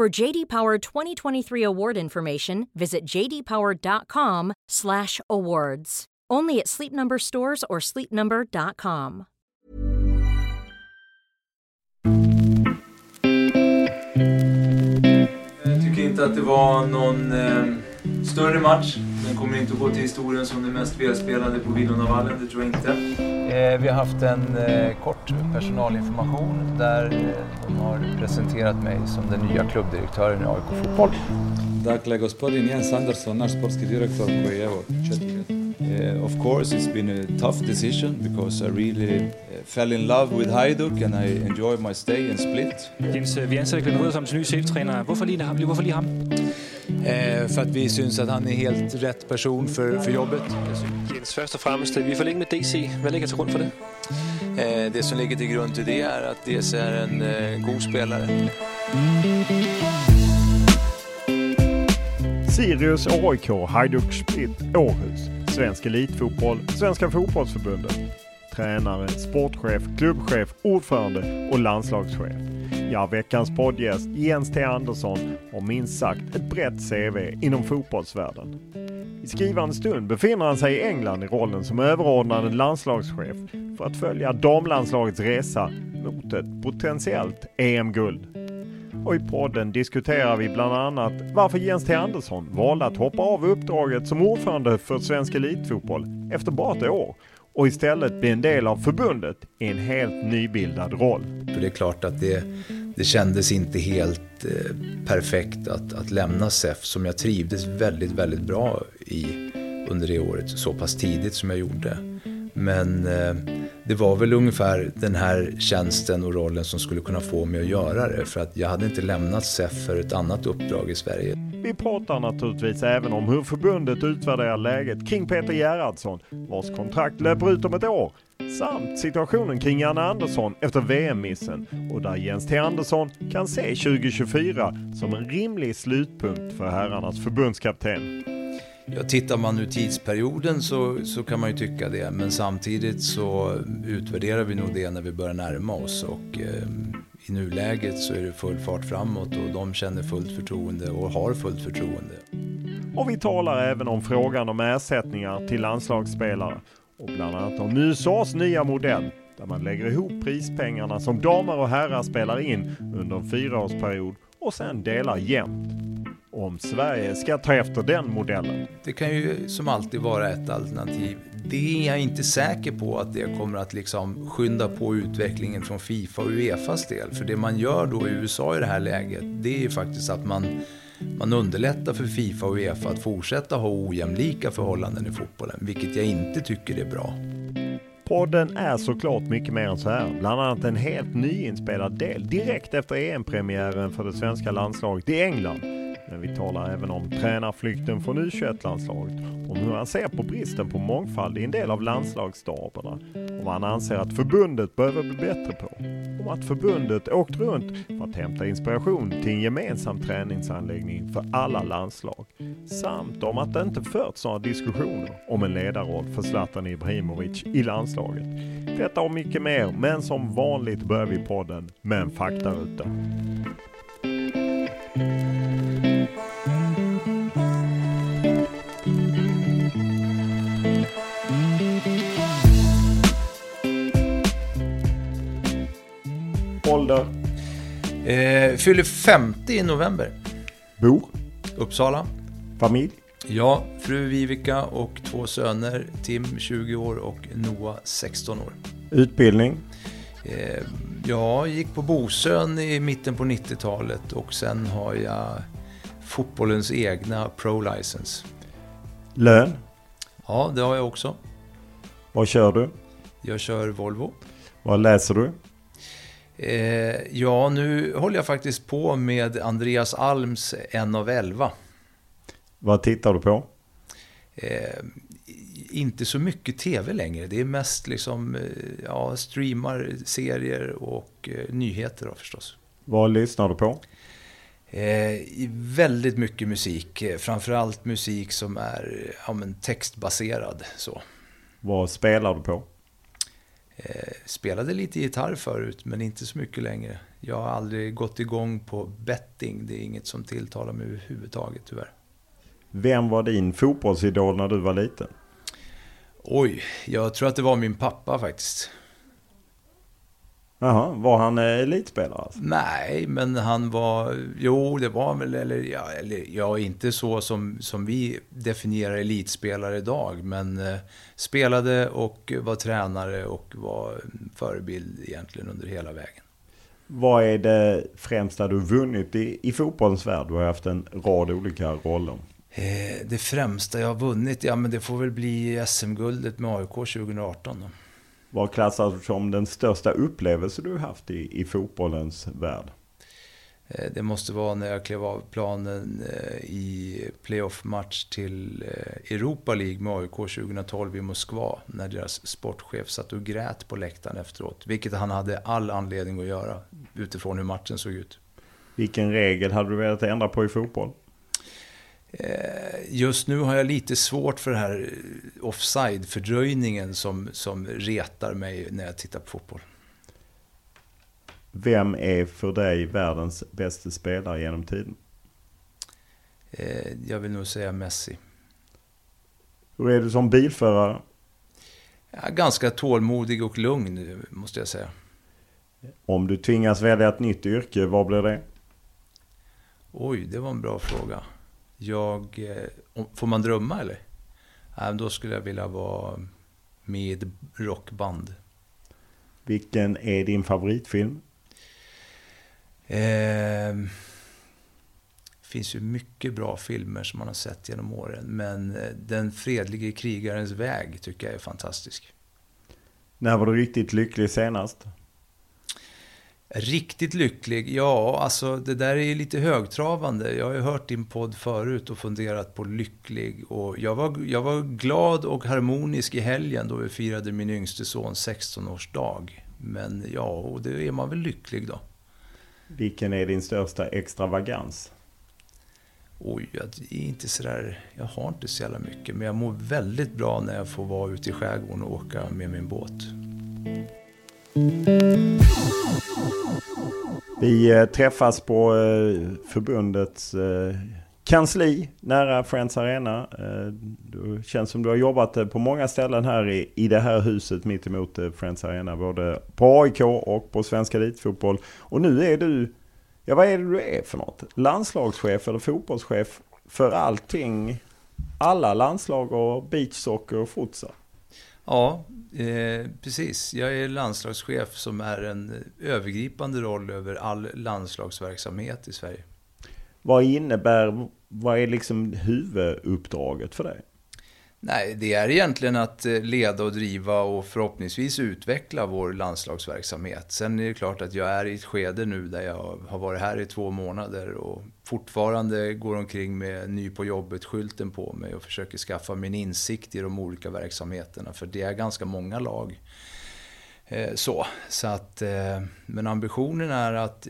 For JD Power 2023 award information, visit jdpower.com/awards. Only at Sleep Number stores or sleepnumber.com. Jag tycker inte att det var någon eh, större match. Den kommer inte att gå till historien som den mest välspelade på Villonavallen, det tror jag inte. Eh, vi har haft en eh, kort personalinformation där eh, de har presenterat mig som den nya klubbdirektören i AIK Fotboll. Dakle, gospodin Jens Andersson, naš sportski direktor koji je evo četiri Uh, of course, it's been a tough decision because I really uh, fell in love with Hajduk and I enjoyed my stay in Split. Jens, vi ansætter Glenn Rød som ny cheftræner. Hvorfor lige ham? Hvorfor lige ham? Eh, för att vi syns att han är helt rätt person för, för jobbet. Jens, først og fremmest, vi længe med DC. Hvad ligger til grund for det? Eh, det som ligger till grund till det är att dels är en eh, god spelare. Sirius AIK, Hajduk Split, Århus. Svensk Elitfotboll, Svenska Fotbollsförbundet. Tränare, sportchef, klubbchef, ordförande och landslagschef. Ja, veckans poddgäst Jens T Andersson har minst sagt ett brett CV inom fotbollsvärlden. I skrivande stund befinner han sig i England i rollen som överordnad landslagschef för att följa damlandslagets resa mot ett potentiellt EM-guld. Och i podden diskuterar vi bland annat varför Jens T Andersson valde att hoppa av uppdraget som ordförande för Svensk Elitfotboll efter bara ett år och istället bli en del av förbundet i en helt nybildad roll. För det är klart att det, det kändes inte helt eh, perfekt att, att lämna SEF som jag trivdes väldigt, väldigt bra i under det året så pass tidigt som jag gjorde. Men eh, det var väl ungefär den här tjänsten och rollen som skulle kunna få mig att göra det. För att jag hade inte lämnat SEF för ett annat uppdrag i Sverige. Vi pratar naturligtvis även om hur förbundet utvärderar läget kring Peter Gerhardsson, vars kontrakt löper ut om ett år, samt situationen kring Janne Andersson efter VM-missen och där Jens T Andersson kan se 2024 som en rimlig slutpunkt för herrarnas förbundskapten. Ja, tittar man nu tidsperioden så, så kan man ju tycka det, men samtidigt så utvärderar vi nog det när vi börjar närma oss och eh, i nuläget så är det full fart framåt och de känner fullt förtroende och har fullt förtroende. Och vi talar även om frågan om ersättningar till landslagsspelare och bland annat om USAs nya modell där man lägger ihop prispengarna som damer och herrar spelar in under en fyraårsperiod och sen delar jämnt. Om Sverige ska ta efter den modellen. Det kan ju som alltid vara ett alternativ. Det är jag inte säker på att det kommer att liksom skynda på utvecklingen från Fifa och Uefas del. För det man gör då i USA i det här läget, det är ju faktiskt att man, man underlättar för Fifa och Uefa att fortsätta ha ojämlika förhållanden i fotbollen, vilket jag inte tycker är bra. Podden är såklart mycket mer än så här. Bland annat en helt nyinspelad del direkt efter EM-premiären för det svenska landslaget i England. Vi talar även om tränarflykten från U21-landslaget, om hur han ser på bristen på mångfald i en del av landslagsstaberna, om vad han anser att förbundet behöver bli bättre på, om att förbundet åkt runt för att hämta inspiration till en gemensam träningsanläggning för alla landslag, samt om att det inte förts några diskussioner om en ledarroll för Zlatan Ibrahimovic i landslaget. Detta och mycket mer, men som vanligt börjar vi podden med en faktaruta. Eh, fyller 50 i november. Bor? Uppsala. Familj? Ja, fru Vivica och två söner. Tim 20 år och Noah 16 år. Utbildning? Eh, jag gick på Bosön i mitten på 90-talet och sen har jag fotbollens egna pro-license. Lön? Ja, det har jag också. Vad kör du? Jag kör Volvo. Vad läser du? Eh, ja, nu håller jag faktiskt på med Andreas Alms En av elva. Vad tittar du på? Eh, inte så mycket tv längre. Det är mest liksom, eh, ja, streamar, serier och eh, nyheter då förstås. Vad lyssnar du på? Eh, väldigt mycket musik. Eh, framförallt musik som är ja, textbaserad. Så. Vad spelar du på? Eh, spelade lite gitarr förut, men inte så mycket längre. Jag har aldrig gått igång på betting. Det är inget som tilltalar mig överhuvudtaget, tyvärr. Vem var din fotbollsidol när du var liten? Oj, jag tror att det var min pappa faktiskt. Jaha, var han eh, elitspelare? Alltså? Nej, men han var... Jo, det var väl... Eller ja, eller, ja inte så som, som vi definierar elitspelare idag. Men eh, spelade och var tränare och var förebild egentligen under hela vägen. Vad är det främsta du vunnit i, i fotbollens värld? Du har haft en rad olika roller. Eh, det främsta jag har vunnit, ja men det får väl bli SM-guldet med AIK 2018 då. Vad klassas som den största upplevelse du haft i, i fotbollens värld? Eh, det måste vara när jag klev av planen eh, i playoff-match till eh, Europa League med AIK 2012 i Moskva. När deras sportchef satt och grät på läktaren efteråt. Vilket han hade all anledning att göra utifrån hur matchen såg ut. Vilken regel hade du velat ändra på i fotboll? Just nu har jag lite svårt för den här offside-fördröjningen som, som retar mig när jag tittar på fotboll. Vem är för dig världens bästa spelare genom tiden? Jag vill nog säga Messi. Hur är du som bilförare? Ja, ganska tålmodig och lugn, måste jag säga. Om du tvingas välja ett nytt yrke, vad blir det? Oj, det var en bra fråga. Jag, får man drömma eller? Då skulle jag vilja vara med i ett rockband. Vilken är din favoritfilm? Eh, det finns ju mycket bra filmer som man har sett genom åren. Men Den fredlige krigarens väg tycker jag är fantastisk. När var du riktigt lycklig senast? Riktigt lycklig? Ja, alltså det där är ju lite högtravande. Jag har ju hört din podd förut och funderat på lycklig. Och jag var, jag var glad och harmonisk i helgen då vi firade min yngste son 16-årsdag. Men ja, och det är man väl lycklig då. Vilken är din största extravagans? Oj, jag är inte sådär, jag har inte så jävla mycket. Men jag mår väldigt bra när jag får vara ute i skärgården och åka med min båt. Vi eh, träffas på eh, förbundets eh, kansli nära Friends Arena. Det känns som du har jobbat på många ställen här i, i det här huset mitt emot Friends Arena. Både på AIK och på Svenska Elitfotboll. Och nu är du, ja vad är det du är för något? Landslagschef eller fotbollschef för allting? Alla landslag och beachsocker och futsal? Ja, eh, precis. Jag är landslagschef som är en övergripande roll över all landslagsverksamhet i Sverige. Vad innebär, vad är liksom huvuduppdraget för dig? Nej, det är egentligen att eh, leda och driva och förhoppningsvis utveckla vår landslagsverksamhet. Sen är det klart att jag är i ett skede nu där jag har varit här i två månader och fortfarande går omkring med ny på jobbet-skylten på mig och försöker skaffa min insikt i de olika verksamheterna. För det är ganska många lag. Eh, så, så att, eh, men ambitionen är att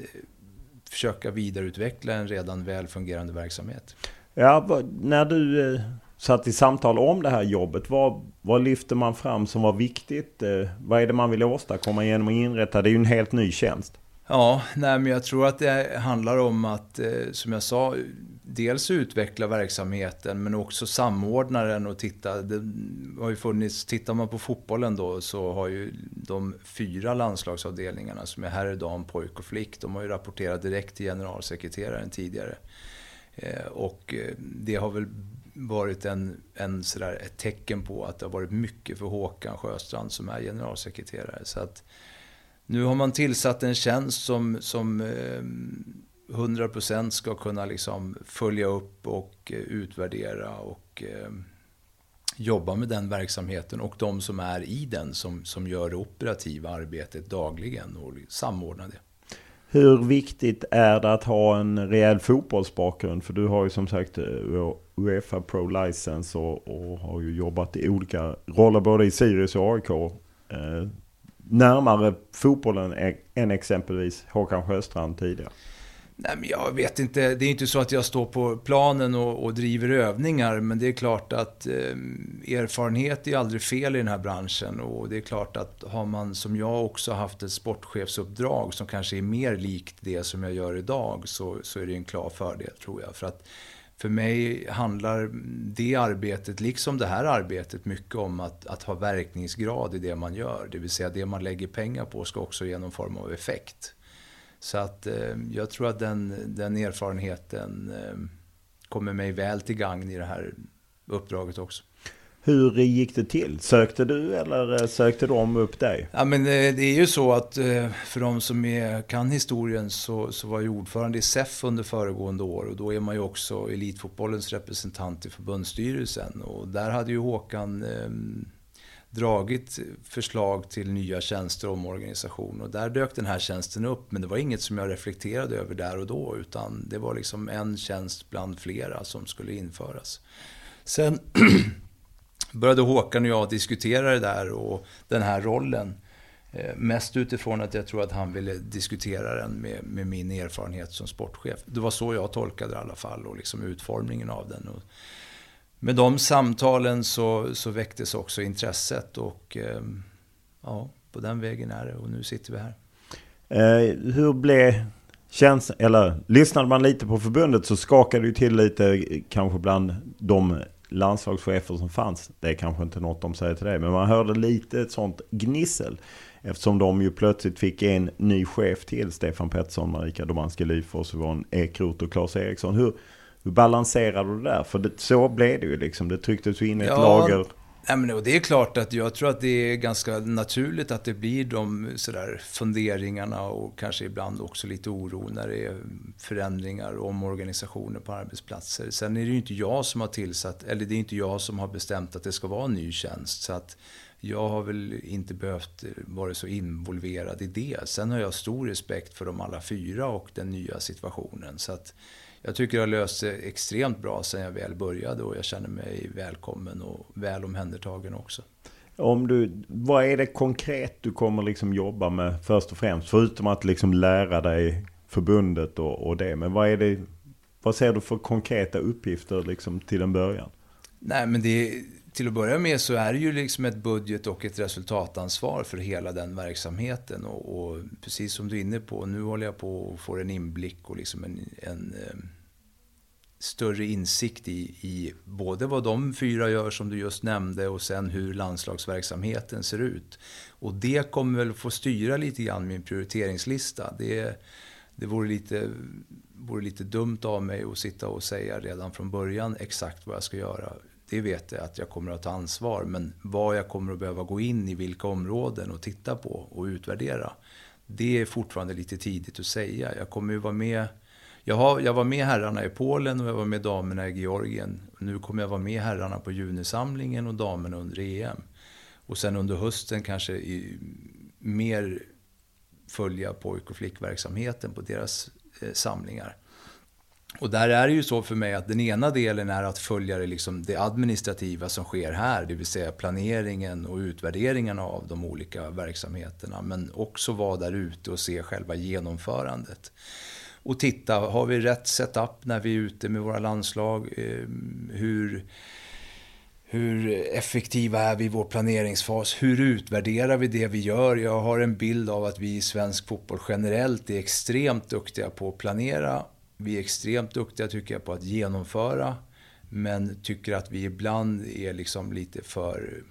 försöka vidareutveckla en redan väl fungerande verksamhet. Ja, när du satt i samtal om det här jobbet. Vad, vad lyfter man fram som var viktigt? Eh, vad är det man vill åstadkomma genom att inrätta? Det är ju en helt ny tjänst. Ja, nej, men jag tror att det handlar om att, eh, som jag sa, dels utveckla verksamheten men också samordna den och titta. Det har ju funnits, tittar man på fotbollen då så har ju de fyra landslagsavdelningarna som är herr, dam, pojk och flick, de har ju rapporterat direkt till generalsekreteraren tidigare. Eh, och eh, det har väl varit en, en sådär, ett tecken på att det har varit mycket för Håkan Sjöstrand som är generalsekreterare. Så att nu har man tillsatt en tjänst som, som eh, 100% ska kunna liksom följa upp och eh, utvärdera och eh, jobba med den verksamheten och de som är i den som, som gör det operativa arbetet dagligen och samordna det. Hur viktigt är det att ha en rejäl fotbollsbakgrund? För du har ju som sagt eh, Uefa Pro License och, och har ju jobbat i olika roller både i Sirius och AIK. Eh, närmare fotbollen än exempelvis Håkan Sjöstrand tidigare. Nej, men jag vet inte. Det är inte så att jag står på planen och, och driver övningar. Men det är klart att eh, erfarenhet är aldrig fel i den här branschen. Och det är klart att har man, som jag också, haft ett sportchefsuppdrag som kanske är mer likt det som jag gör idag. Så, så är det en klar fördel, tror jag. För att för mig handlar det arbetet, liksom det här arbetet, mycket om att, att ha verkningsgrad i det man gör. Det vill säga det man lägger pengar på ska också ge någon form av effekt. Så att eh, jag tror att den, den erfarenheten eh, kommer mig väl till gagn i det här uppdraget också. Hur gick det till? Sökte du eller eh, sökte de upp dig? Ja, men eh, det är ju så att eh, för de som är, kan historien så, så var jag ordförande i SEF under föregående år och då är man ju också elitfotbollens representant i förbundsstyrelsen. Och där hade ju Håkan ehm, dragit förslag till nya tjänster och omorganisation. Och där dök den här tjänsten upp. Men det var inget som jag reflekterade över där och då. Utan det var liksom en tjänst bland flera som skulle införas. Sen började Håkan och jag diskutera det där och den här rollen. Eh, mest utifrån att jag tror att han ville diskutera den med, med, min erfarenhet som sportchef. Det var så jag tolkade det i alla fall och liksom utformningen av den. Och med de samtalen så, så väcktes också intresset och eh, ja, på den vägen är det och nu sitter vi här. Eh, hur blev känslan, eller lyssnade man lite på förbundet så skakade det till lite eh, kanske bland de landslagschefer som fanns. Det är kanske inte något de säger till dig, men man hörde lite ett sånt gnissel. Eftersom de ju plötsligt fick en ny chef till, Stefan Pettersson, Marika Domanski Lyfors, Yvonne Ekroth och Claes Eriksson. Hur, hur balanserar du det där? För det, så blev det ju liksom. Det trycktes ju in ett ja, lager. Nej, det är klart att jag tror att det är ganska naturligt att det blir de sådär funderingarna och kanske ibland också lite oro när det är förändringar och omorganisationer på arbetsplatser. Sen är det ju inte jag som har tillsatt, eller det är inte jag som har bestämt att det ska vara en ny tjänst. Så att jag har väl inte behövt vara så involverad i det. Sen har jag stor respekt för de alla fyra och den nya situationen. Så att jag tycker jag har löst det extremt bra sen jag väl började och jag känner mig välkommen och väl omhändertagen också. Om du, vad är det konkret du kommer liksom jobba med först och främst? Förutom att liksom lära dig förbundet och, och det. Men vad är det, vad ser du för konkreta uppgifter liksom till en början? Nej men det till att börja med så är det ju liksom ett budget och ett resultatansvar för hela den verksamheten. Och, och precis som du är inne på, nu håller jag på att få en inblick och liksom en, en eh, större insikt i, i både vad de fyra gör som du just nämnde och sen hur landslagsverksamheten ser ut. Och det kommer väl få styra lite grann min prioriteringslista. Det, det vore lite, vore lite dumt av mig att sitta och säga redan från början exakt vad jag ska göra det vet jag att jag kommer att ta ansvar. Men vad jag kommer att behöva gå in i, vilka områden och titta på och utvärdera. Det är fortfarande lite tidigt att säga. Jag kommer ju vara med Jag, har, jag var med herrarna i Polen och jag var med damerna i Georgien. Nu kommer jag vara med herrarna på junisamlingen och damerna under EM. Och sen under hösten kanske i, mer följa pojk och flickverksamheten på deras eh, samlingar. Och där är det ju så för mig att den ena delen är att följa det, liksom det administrativa som sker här, det vill säga planeringen och utvärderingarna av de olika verksamheterna. Men också vara där ute och se själva genomförandet. Och titta, har vi rätt setup när vi är ute med våra landslag? Ehm, hur, hur effektiva är vi i vår planeringsfas? Hur utvärderar vi det vi gör? Jag har en bild av att vi i svensk fotboll generellt är extremt duktiga på att planera vi är extremt duktiga tycker jag på att genomföra. Men tycker att vi ibland är liksom lite för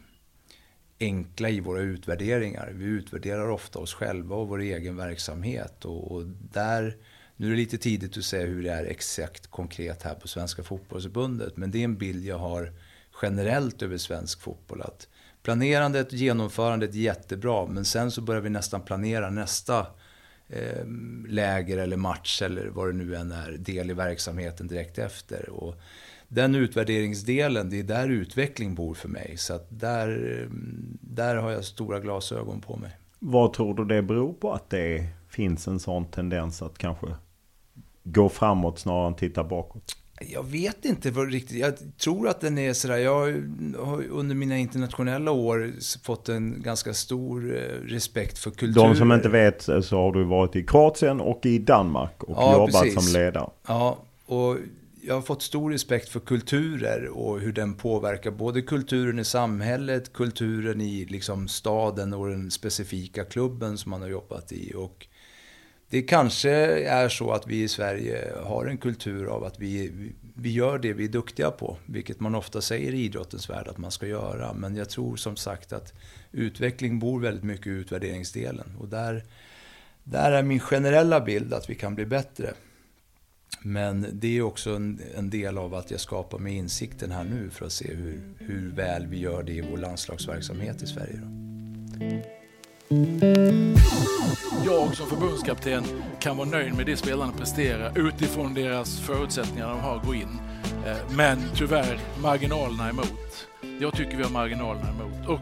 enkla i våra utvärderingar. Vi utvärderar ofta oss själva och vår egen verksamhet. Och, och, där, nu är det lite tidigt att säga hur det är exakt konkret här på Svenska fotbollsförbundet. Men det är en bild jag har generellt över svensk fotboll. Att planerandet, genomförandet är jättebra. Men sen så börjar vi nästan planera nästa eh, läger eller match eller vad det nu än är, del i verksamheten direkt efter. Och den utvärderingsdelen, det är där utveckling bor för mig. Så att där, ehm, där har jag stora glasögon på mig. Vad tror du det beror på att det finns en sån tendens att kanske gå framåt snarare än titta bakåt? Jag vet inte vad riktigt. Jag tror att den är sådär. Jag har under mina internationella år fått en ganska stor eh, respekt för kultur. De som inte vet så har du varit i Kroatien och i Danmark och ja, jobbat precis. som ledare. Ja, och jag har fått stor respekt för kulturer och hur den påverkar både kulturen i samhället, kulturen i liksom staden och den specifika klubben som man har jobbat i. Och det kanske är så att vi i Sverige har en kultur av att vi, vi gör det vi är duktiga på. Vilket man ofta säger i idrottens värld att man ska göra. Men jag tror som sagt att utveckling bor väldigt mycket i utvärderingsdelen. Och där, där är min generella bild att vi kan bli bättre. Men det är också en, en, del av att jag skapar mig insikten här nu för att se hur, hur väl vi gör det i vår landslagsverksamhet i Sverige. Då. Jag som förbundskapten kan vara nöjd med det spelarna presterar utifrån deras förutsättningar de har att gå in. Eh, men tyvärr, marginalerna emot. Jag tycker vi har marginalerna emot. Och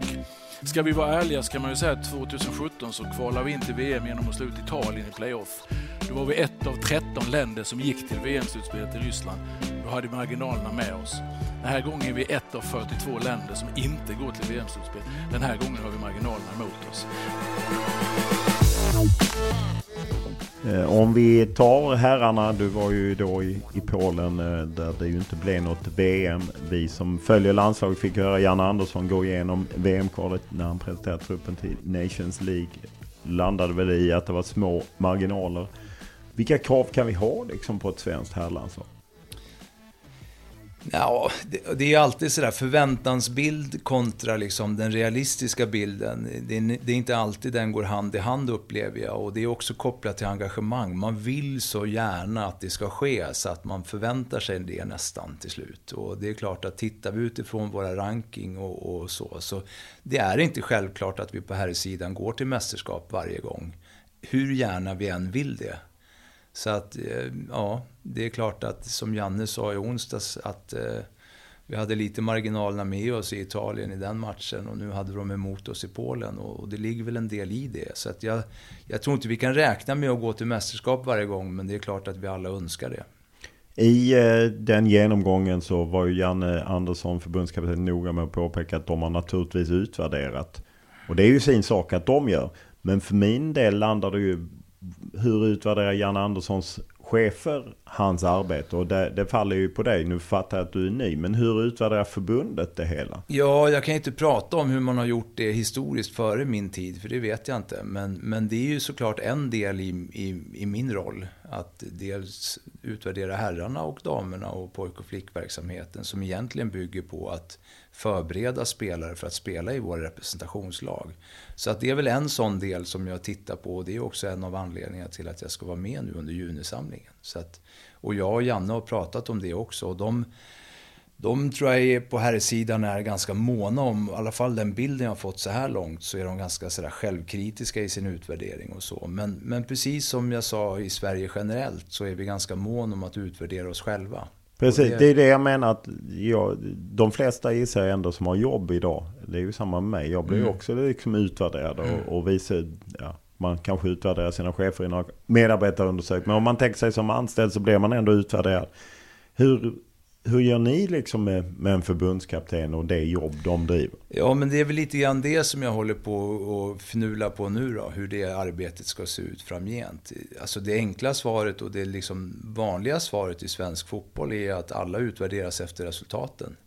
ska vi vara ärliga så kan man ju säga att 2017 så kvalade vi in till VM genom att slå ut Italien i playoff. Då var vi ett av 13 länder som gick till VM-slutspelet i Ryssland. Då hade marginalerna med oss. Den här gången är vi ett av 42 länder som inte går till VM-slutspel. Den här gången har vi marginalerna emot oss. Eh, om vi tar herrarna, du var ju då i, i Polen eh, där det ju inte blev något VM. Vi som följer landslaget fick höra Janne Andersson gå igenom VM-kvalet när han presenterade truppen till Nations League. Landade väl i att det var små marginaler. Vilka krav kan vi ha liksom på ett svenskt herrlandslag? Ja, det, det är alltid sådär förväntansbild kontra liksom den realistiska bilden. Det är, det är, inte alltid den går hand i hand upplever jag. Och det är också kopplat till engagemang. Man vill så gärna att det ska ske så att man förväntar sig det nästan till slut. Och det är klart att tittar vi utifrån våra ranking och, och så, så det är inte självklart att vi på här sidan går till mästerskap varje gång. Hur gärna vi än vill det. Så att, eh, ja, det är klart att som Janne sa i onsdags att eh, vi hade lite marginalerna med oss i Italien i den matchen och nu hade de emot oss i Polen och det ligger väl en del i det. Så att jag, jag tror inte vi kan räkna med att gå till mästerskap varje gång men det är klart att vi alla önskar det. I eh, den genomgången så var ju Janne Andersson, förbundskapten, noga med att påpeka att de har naturligtvis utvärderat. Och det är ju sin sak att de gör. Men för min del landar det ju hur utvärderar Jan Anderssons chefer hans arbete? Och det, det, faller ju på dig. Nu fattar jag att du är ny. Men hur utvärderar förbundet det hela? Ja, jag kan inte prata om hur man har gjort det historiskt före min tid. För det vet jag inte. Men, men det är ju såklart en del i, i, i min roll. Att dels utvärdera herrarna och damerna och pojk och flickverksamheten. Som egentligen bygger på att förbereda spelare för att spela i våra representationslag. Så att det är väl en sån del som jag tittar på och det är också en av anledningarna till att jag ska vara med nu under junisamlingen. Så att, och jag och Janne har pratat om det också och de, de tror jag på herrsidan är ganska måna om, i alla fall den bilden jag har fått så här långt, så är de ganska sådär självkritiska i sin utvärdering och så. Men, men precis som jag sa i Sverige generellt så är vi ganska måna om att utvärdera oss själva. Precis, det... det... är det jag menar att jag, de flesta gissar jag ändå som har jobb idag. Det är ju samma med mig. Jag blir mm. också liksom utvärderad och, mm. och visar, ja, man kanske utvärderar sina chefer i några medarbetarundersökningar. Men om man tänker sig som anställd så blir man ändå utvärderad. Hur hur gör ni liksom med, med en förbundskapten och det jobb de driver? Ja, men det är väl lite grann det som jag håller på och fnula på nu då. Hur det arbetet ska se ut framgent. Alltså det enkla svaret och det liksom vanliga svaret i svensk fotboll är att alla utvärderas efter resultaten.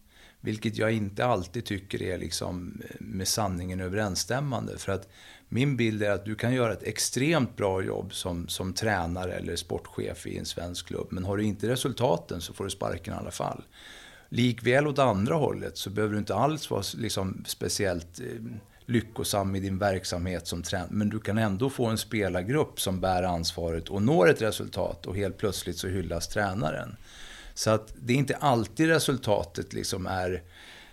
Vilket jag inte alltid tycker är liksom med sanningen överensstämmande. För att min bild är att du kan göra ett extremt bra jobb som, som tränare eller sportchef i en svensk klubb. Men har du inte resultaten så får du sparken i alla fall. Likväl åt andra hållet så behöver du inte alls vara liksom speciellt eh, lyckosam i din verksamhet som tränare. Men du kan ändå få en spelargrupp som bär ansvaret och når ett resultat och helt plötsligt så hyllas tränaren. Så att det är inte alltid resultatet liksom är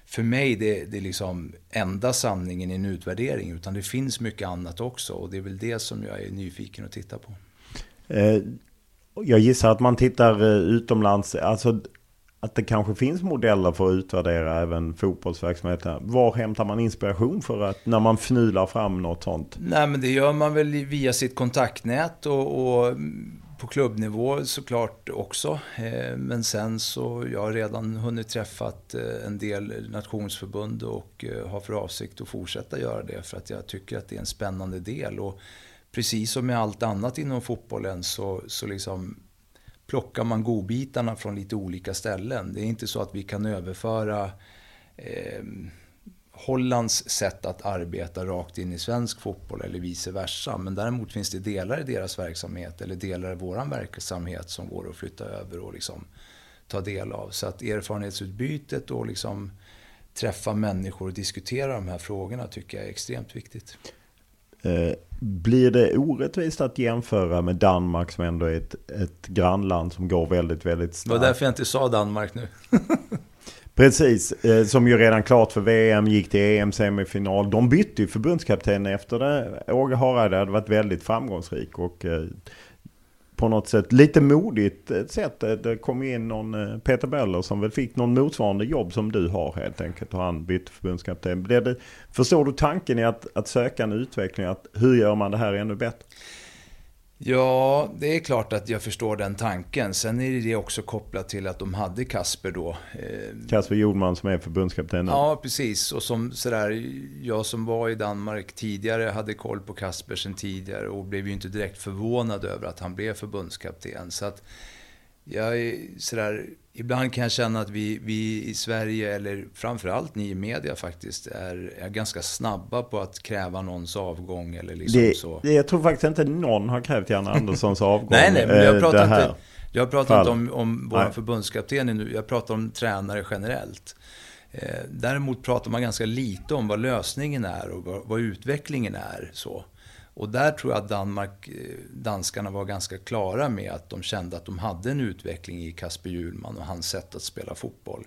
för mig det, det är liksom enda sanningen i en utvärdering. Utan det finns mycket annat också. Och det är väl det som jag är nyfiken att titta på. Eh, jag gissar att man tittar eh, utomlands. Alltså att det kanske finns modeller för att utvärdera även fotbollsverksamheten. Var hämtar man inspiration för att när man fnular fram något sånt? Nej men det gör man väl via sitt kontaktnät och, och på klubbnivå såklart också. Eh, men sen så, jag har redan hunnit träffat eh, en del nationsförbund och eh, har för avsikt att fortsätta göra det för att jag tycker att det är en spännande del. Och precis som med allt annat inom fotbollen så, så liksom plockar man godbitarna från lite olika ställen. Det är inte så att vi kan överföra eh, Hollands sätt att arbeta rakt in i svensk fotboll eller vice versa. Men däremot finns det delar i deras verksamhet eller delar i vår verksamhet som går att flytta över och liksom ta del av. Så att erfarenhetsutbytet och liksom träffa människor och diskutera de här frågorna tycker jag är extremt viktigt. Eh, blir det orättvist att jämföra med Danmark som ändå är ett, ett grannland som går väldigt, väldigt snabbt? Det var därför jag inte sa Danmark nu. Precis, eh, som ju redan klart för VM, gick till EM-semifinal. De bytte ju förbundskapten efter det. Åge Hareide hade varit väldigt framgångsrik och eh, på något sätt lite modigt eh, sätt. Det kom in någon Peter Beller som väl fick någon motsvarande jobb som du har helt enkelt. Och han bytte förbundskapten. förstår du tanken i att, att söka en utveckling? Att hur gör man det här ännu bättre? Ja, det är klart att jag förstår den tanken. Sen är det också kopplat till att de hade Kasper då. Eh, Kasper Jordman som är förbundskapten. Ja, precis. Och som sådär, jag som var i Danmark tidigare hade koll på Kasper sen tidigare och blev ju inte direkt förvånad över att han blev förbundskapten. Så att jag är sådär Ibland kan jag känna att vi, vi i Sverige, eller framförallt ni i media faktiskt, är, är ganska snabba på att kräva någons avgång eller liksom det, så. Det, jag tror faktiskt inte någon har krävt Janne Anderssons avgång. nej, nej, men jag pratar inte, jag pratar inte om, om vår förbundskapten nu, jag pratar om tränare generellt. Eh, däremot pratar man ganska lite om vad lösningen är och vad, vad utvecklingen är. så. Och där tror jag att Danmark, eh, danskarna var ganska klara med att de kände att de hade en utveckling i Kasper Hjulman och hans sätt att spela fotboll.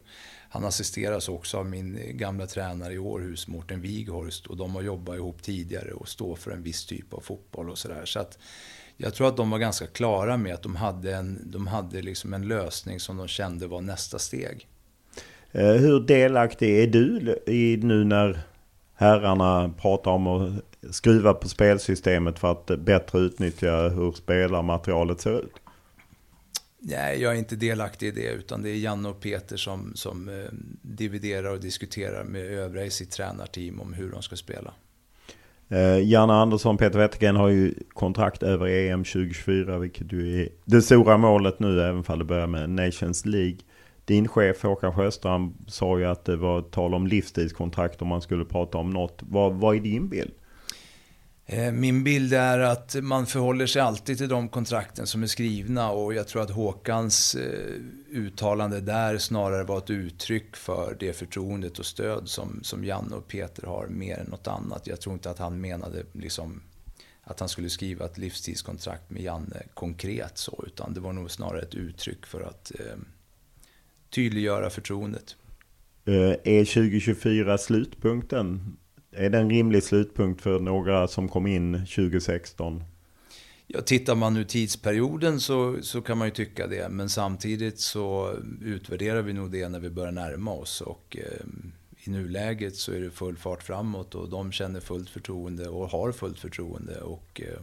Han assisteras också av min eh, gamla tränare i Århus, Mårten Wighorst, och de har jobbat ihop tidigare och står för en viss typ av fotboll och sådär. Så att jag tror att de var ganska klara med att de hade, en, de hade liksom en lösning som de kände var nästa steg. Eh, hur delaktig är du i nu när herrarna pratar om att skruva på spelsystemet för att bättre utnyttja hur spelarmaterialet ser ut? Nej, jag är inte delaktig i det, utan det är Janne och Peter som, som eh, dividerar och diskuterar med övriga i sitt tränarteam om hur de ska spela. Eh, Janne Andersson, Peter Wettergren har ju kontrakt över EM 2024, vilket ju är det stora målet nu, även om det börjar med Nations League. Din chef Håkan Sjöstrand sa ju att det var tal om livstidskontrakt om man skulle prata om något. Vad, vad är din bild? Eh, min bild är att man förhåller sig alltid till de kontrakten som är skrivna och jag tror att Håkans eh, uttalande där snarare var ett uttryck för det förtroendet och stöd som, som Janne och Peter har mer än något annat. Jag tror inte att han menade liksom att han skulle skriva ett livstidskontrakt med Janne konkret så, utan det var nog snarare ett uttryck för att eh, tydliggöra förtroendet. Eh, är 2024 slutpunkten? Är det en rimlig slutpunkt för några som kom in 2016? Ja, tittar man nu tidsperioden så, så kan man ju tycka det. Men samtidigt så utvärderar vi nog det när vi börjar närma oss. Och eh, i nuläget så är det full fart framåt och de känner fullt förtroende och har fullt förtroende. Och eh,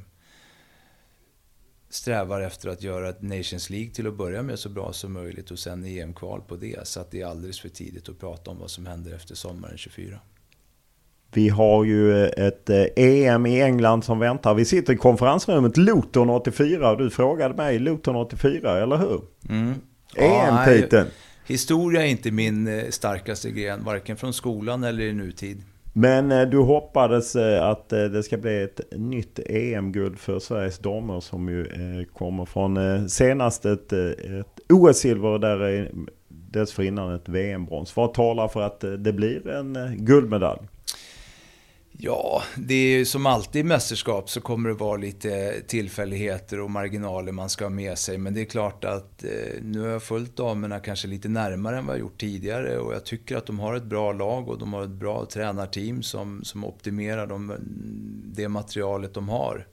strävar efter att göra ett Nations League till att börja med så bra som möjligt och sen EM-kval på det. Så att det är alldeles för tidigt att prata om vad som händer efter sommaren 24. Vi har ju ett EM eh, e i England som väntar. Vi sitter i konferensrummet Luton 84 och du frågade mig Luton 84, eller hur? Mm. EM-titeln. historia är inte min eh, starkaste gren, varken från skolan eller i nutid. Men eh, du hoppades att det ska bli ett nytt EM-guld för Sveriges damer som ju kommer från senast ett, ett OS-silver där dessförinnan ett VM-brons. Vad talar för att det blir en guldmedalj? Ja, det är ju som alltid i mästerskap så kommer det vara lite tillfälligheter och marginaler man ska ha med sig. Men det är klart att eh, nu har jag följt damerna kanske lite närmare än vad jag gjort tidigare. Och jag tycker att de har ett bra lag och de har ett bra tränarteam som, som optimerar de, mm, det materialet de har.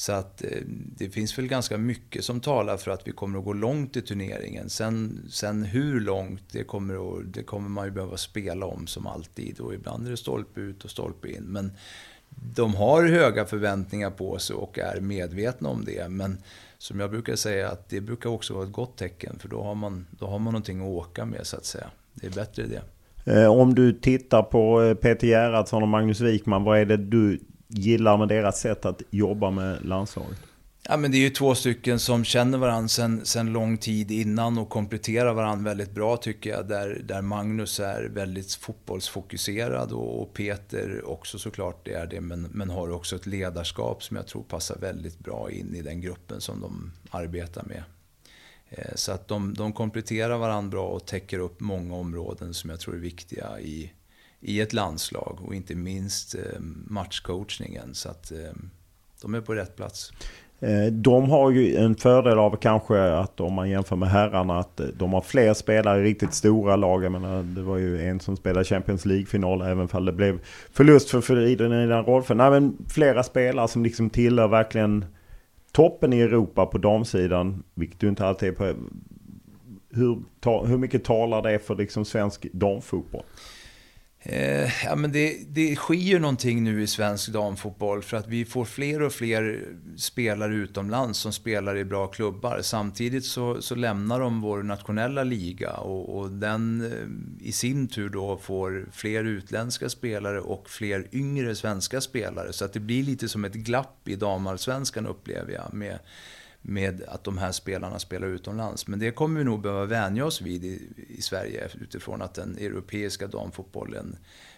Så att eh, det finns väl ganska mycket som talar för att vi kommer att gå långt i turneringen. Sen, sen hur långt, det kommer, att, det kommer man ju behöva spela om som alltid. Och ibland är det stolpe ut och stolpe in. Men de har höga förväntningar på sig och är medvetna om det. Men som jag brukar säga, att det brukar också vara ett gott tecken. För då har man, då har man någonting att åka med så att säga. Det är bättre det. Eh, om du tittar på eh, Peter Gerhardsson och Magnus Wikman, vad är det du gillar med deras sätt att jobba med landslaget? Ja, men det är ju två stycken som känner varandra sen, sen lång tid innan och kompletterar varandra väldigt bra tycker jag. Där, där Magnus är väldigt fotbollsfokuserad och, och Peter också såklart det är det. Men, men har också ett ledarskap som jag tror passar väldigt bra in i den gruppen som de arbetar med. Eh, så att de, de kompletterar varandra bra och täcker upp många områden som jag tror är viktiga i, i ett landslag och inte minst eh, matchcoachningen. Så att eh, de är på rätt plats. Eh, de har ju en fördel av kanske att om man jämför med herrarna att de har fler spelare i riktigt stora lag. Jag menar, det var ju en som spelade Champions League-final även om det blev förlust för Fridolin i den rollen. Nej men flera spelare som liksom tillhör verkligen toppen i Europa på damsidan. Vilket du inte alltid är på. Hur, hur mycket talar det för liksom svensk damfotboll? Eh, ja, men det, det sker någonting nu i svensk damfotboll för att vi får fler och fler spelare utomlands som spelar i bra klubbar. Samtidigt så, så lämnar de vår nationella liga och, och, den eh, i sin tur då får fler utländska spelare och fler yngre svenska spelare. Så att det blir lite som ett glapp i damallsvenskan upplever jag. Med, med att de här spelarna spelar utomlands. Men det kommer vi nog behöva vänja oss vid i, i Sverige utifrån att den europeiska damfotbollen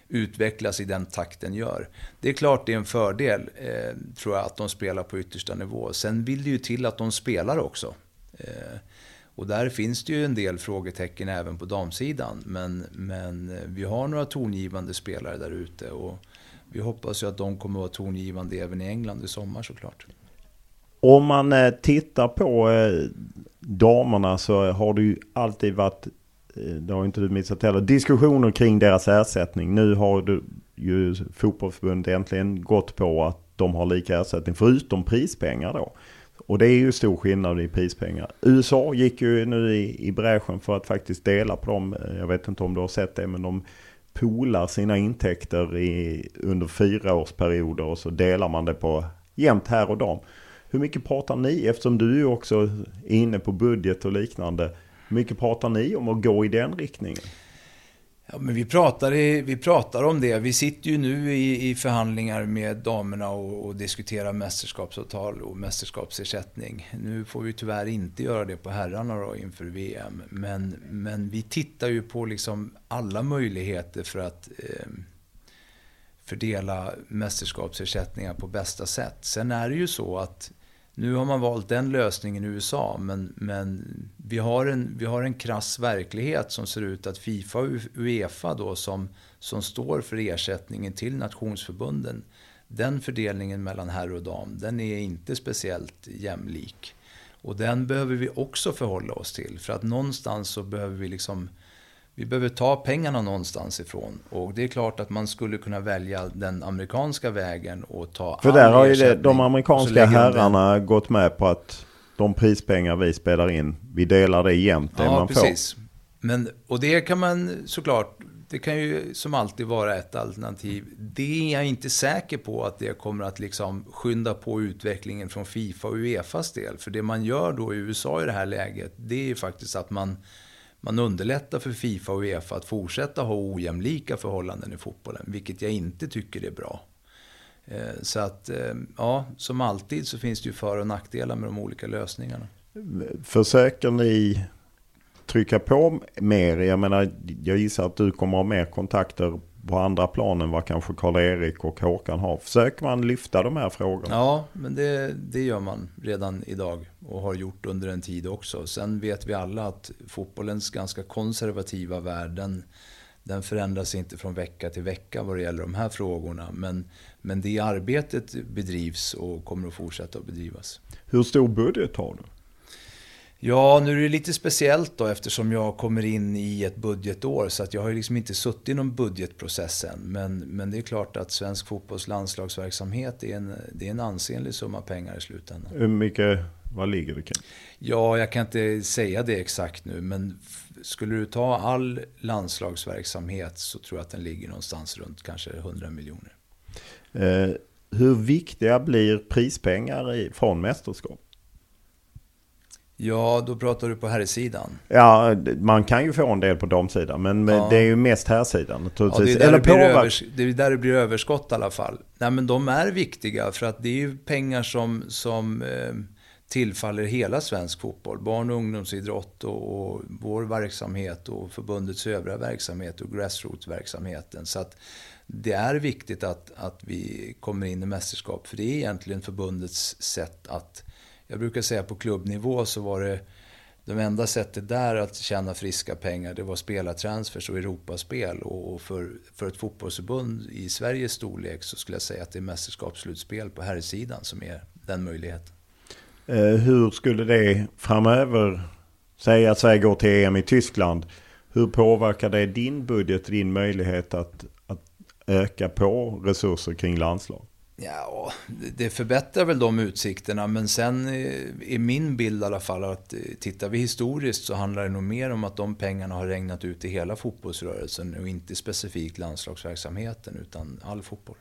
utvecklas i den takt den gör. Det är klart det är en fördel, eh, tror jag, att de spelar på yttersta nivå. Sen vill det ju till att de spelar också. Eh, och där finns det ju en del frågetecken även på damsidan. Men, men eh, vi har några tongivande spelare där ute och vi hoppas ju att de kommer att vara tongivande även i England i sommar såklart. Om man eh, tittar på eh, damerna så har det ju alltid varit, eh, det har inte du missat heller, diskussioner kring deras ersättning. Nu har du ju fotbollsförbundet äntligen gått på att de har lika ersättning förutom prispengar då. Och det är ju stor skillnad i prispengar. USA gick ju nu i, i bräschen för att faktiskt dela på dem. Jag vet inte om du har sett det men de polar sina intäkter i, under fyra årsperioder och så delar man det på jämnt här och dam. Hur mycket pratar ni, eftersom du är också inne på budget och liknande, hur mycket pratar ni om att gå i den riktningen? Ja, men vi, pratar i, vi pratar om det. Vi sitter ju nu i, i förhandlingar med damerna och, och, diskuterar mästerskapsavtal och mästerskapsersättning. Nu får vi tyvärr inte göra det på herrarna då inför VM. Men, men vi tittar ju på liksom alla möjligheter för att eh, fördela mästerskapsersättningar på bästa sätt. Sen är det ju så att nu har man valt den lösningen i USA, men, men vi, har en, vi har en krass verklighet som ser ut att Fifa och Uefa då, som, som står för ersättningen till nationsförbunden, den fördelningen mellan herr och dam, den är inte speciellt jämlik. Och den behöver vi också förhålla oss till. För att någonstans så behöver vi liksom vi behöver ta pengarna någonstans ifrån. Och det är klart att man skulle kunna välja den amerikanska vägen och ta För där har ju det, de amerikanska herrarna den... gått med på att de prispengar vi spelar in, vi delar det jämnt det ja, man precis. får. Men, och det kan man såklart, det kan ju som alltid vara ett alternativ. Det är jag inte säker på att det kommer att liksom skynda på utvecklingen från Fifa och Uefas del. För det man gör då i USA i det här läget, det är ju faktiskt att man man underlättar för Fifa och Uefa att fortsätta ha ojämlika förhållanden i fotbollen, vilket jag inte tycker är bra. Eh, så att, eh, ja, som alltid så finns det ju för och nackdelar med de olika lösningarna. Försöker ni trycka på mer? Jag menar, jag gissar att du kommer ha mer kontakter på andra plan än vad kanske Karl-Erik och Håkan har. Försöker man lyfta de här frågorna? Ja, men det, det gör man redan idag och har gjort under en tid också. Sen vet vi alla att fotbollens ganska konservativa värld, den, den förändras inte från vecka till vecka vad det gäller de här frågorna. Men, men det arbetet bedrivs och kommer att fortsätta att bedrivas. Hur stor budget har du? Ja, nu är det lite speciellt då eftersom jag kommer in i ett budgetår. Så att jag har ju liksom inte suttit i någon budgetprocess än. Men, men det är klart att svensk fotbolls landslagsverksamhet är en, det är en ansenlig summa pengar i slutändan. Hur mycket, vad ligger det kring? Ja, jag kan inte säga det exakt nu. Men skulle du ta all landslagsverksamhet så tror jag att den ligger någonstans runt kanske 100 miljoner. Eh, hur viktiga blir prispengar i, från mästerskap? Ja, då pratar du på herrsidan. Ja, man kan ju få en del på damsidan. Men ja. det är ju mest herrsidan. Ja, det, är där det, blir övers, det är där det blir överskott i alla fall. Nej, men de är viktiga för att det är ju pengar som, som eh, tillfaller hela svensk fotboll. Barn och ungdomsidrott och, och vår verksamhet och förbundets övriga verksamhet och grassroots-verksamheten. Så att det är viktigt att, att vi kommer in i mästerskap. För det är egentligen förbundets sätt att jag brukar säga på klubbnivå så var det de enda sättet där att tjäna friska pengar, det var spelartransfers och Europaspel. Och för, för ett fotbollsförbund i Sveriges storlek så skulle jag säga att det är mästerskapsslutspel på herrsidan som är den möjligheten. Eh, hur skulle det framöver, säga att Sverige går till EM i Tyskland, hur påverkar det din budget, din möjlighet att, att öka på resurser kring landslag? Ja, det förbättrar väl de utsikterna, men sen är min bild i alla fall att eh, tittar vi historiskt så handlar det nog mer om att de pengarna har regnat ut i hela fotbollsrörelsen och inte specifikt landslagsverksamheten utan all fotboll.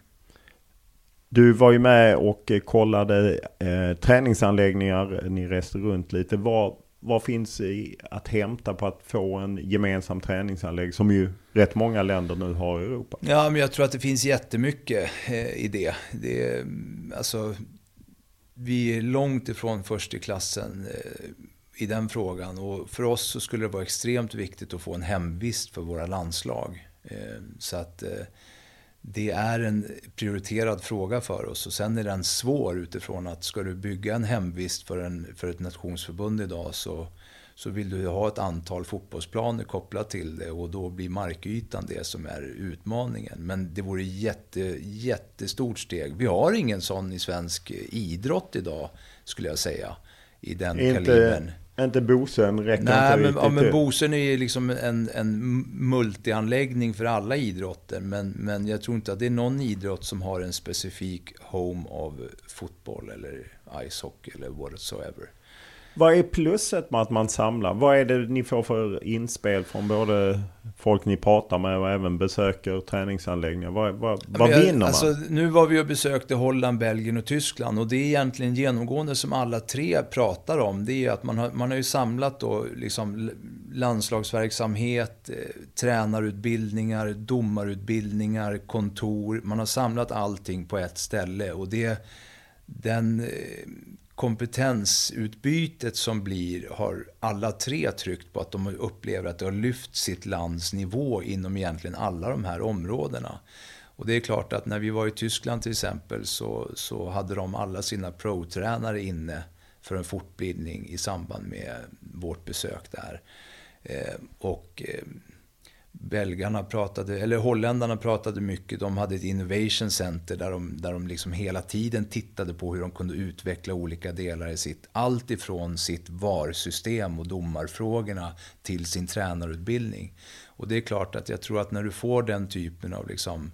Du var ju med och kollade eh, träningsanläggningar, ni reste runt lite. Var, vad finns att hämta på att få en gemensam träningsanläggning som ju rätt många länder nu har i Europa? Ja, men jag tror att det finns jättemycket eh, i det. det är, alltså, vi är långt ifrån först i klassen eh, i den frågan. Och för oss så skulle det vara extremt viktigt att få en hemvist för våra landslag. Eh, så att det är en prioriterad fråga för oss. Och sen är den svår utifrån att ska du bygga en hemvist för, en, för ett nationsförbund idag så, så vill du ha ett antal fotbollsplaner kopplat till det och då blir markytan det som är utmaningen. Men det vore jätte, jättestort steg. Vi har ingen sån i svensk idrott idag skulle jag säga. I den inte, kalibern. Inte Bosön räcker Nej, inte men, ja, men Bosön är ju liksom en, en multianläggning för alla idrotter. Men, men jag tror inte att det är någon idrott som har en specifik home av fotboll eller icehockey eller whatsoever. Vad är plusset med att man samlar? Vad är det ni får för inspel från både folk ni pratar med och även besöker träningsanläggningar? Vad, vad, vad jag, vinner man? Alltså, nu var vi och besökte Holland, Belgien och Tyskland och det är egentligen genomgående som alla tre pratar om. Det är att man har, man har ju samlat då liksom landslagsverksamhet, eh, tränarutbildningar, domarutbildningar, kontor. Man har samlat allting på ett ställe och det den eh, kompetensutbytet som blir har alla tre tryckt på att de upplever att det har lyft sitt lands nivå inom egentligen alla de här områdena. Och det är klart att när vi var i Tyskland till exempel så, så hade de alla sina pro-tränare inne för en fortbildning i samband med vårt besök där. Eh, och eh, belgarna pratade, eller holländarna pratade mycket. De hade ett innovation center där de, där de liksom hela tiden tittade på hur de kunde utveckla olika delar i sitt, allt ifrån sitt VAR-system och domarfrågorna till sin tränarutbildning. Och det är klart att jag tror att när du får den typen av liksom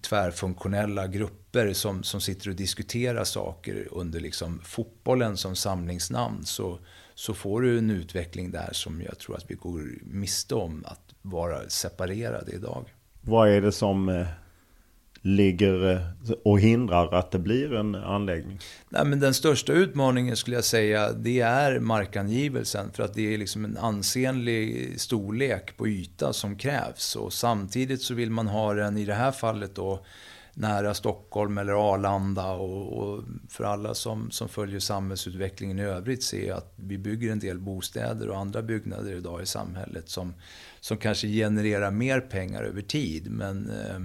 tvärfunktionella grupper som, som sitter och diskuterar saker under liksom fotbollen som samlingsnamn så, så får du en utveckling där som jag tror att vi går miste om att vara separerade idag. Vad är det som eh, ligger eh, och hindrar att det blir en anläggning? Nej, men den största utmaningen skulle jag säga det är markangivelsen. För att det är liksom en ansenlig storlek på yta som krävs. Och samtidigt så vill man ha den, i det här fallet då, nära Stockholm eller Arlanda. Och, och, för alla som, som följer samhällsutvecklingen i övrigt ser att vi bygger en del bostäder och andra byggnader idag i samhället som, som kanske genererar mer pengar över tid. Men eh,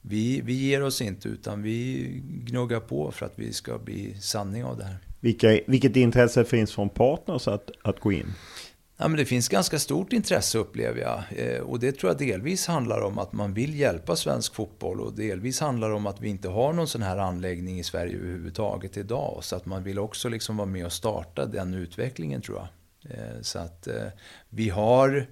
vi, vi ger oss inte utan vi gnuggar på för att vi ska bli sanning av det här. Vilka, vilket intresse finns från partners att, att gå in? Ja, men det finns ganska stort intresse upplever jag. Eh, och det tror jag delvis handlar om att man vill hjälpa svensk fotboll och delvis handlar om att vi inte har någon sån här anläggning i Sverige överhuvudtaget idag. Så att man vill också liksom vara med och starta den utvecklingen tror jag. Eh, så att eh, vi har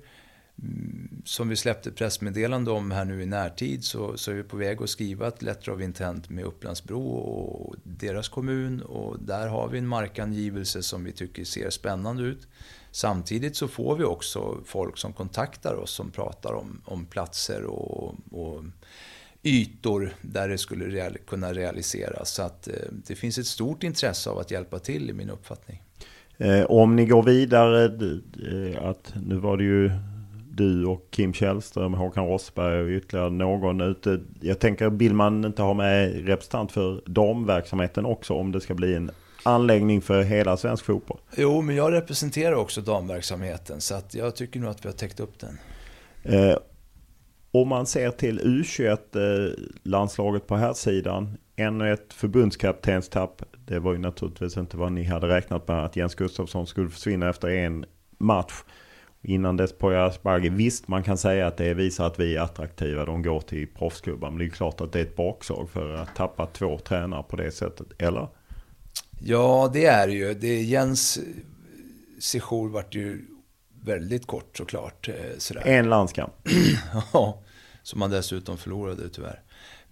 som vi släppte pressmeddelande om här nu i närtid så, så är vi på väg att skriva ett letter of intent med Upplandsbro och deras kommun och där har vi en markangivelse som vi tycker ser spännande ut. Samtidigt så får vi också folk som kontaktar oss som pratar om, om platser och, och ytor där det skulle real, kunna realiseras. Så att eh, det finns ett stort intresse av att hjälpa till i min uppfattning. Eh, om ni går vidare, eh, att nu var det ju du och Kim Källström, Håkan Rossberg och ytterligare någon ute. Jag tänker, vill man inte ha med representant för damverksamheten också om det ska bli en anläggning för hela svensk fotboll? Jo, men jag representerar också damverksamheten så att jag tycker nog att vi har täckt upp den. Eh, om man ser till U21-landslaget på här sidan ännu ett förbundskaptenstapp. Det var ju naturligtvis inte vad ni hade räknat med att Jens Gustafsson skulle försvinna efter en match. Innan dess på Asperger. Visst, man kan säga att det visar att vi är attraktiva. De går till proffsklubbar. Men det är klart att det är ett bakslag för att tappa två tränare på det sättet. Eller? Ja, det är det ju. Det, Jens sejour vart ju väldigt kort såklart. Eh, sådär. En landskamp. ja, som man dessutom förlorade tyvärr.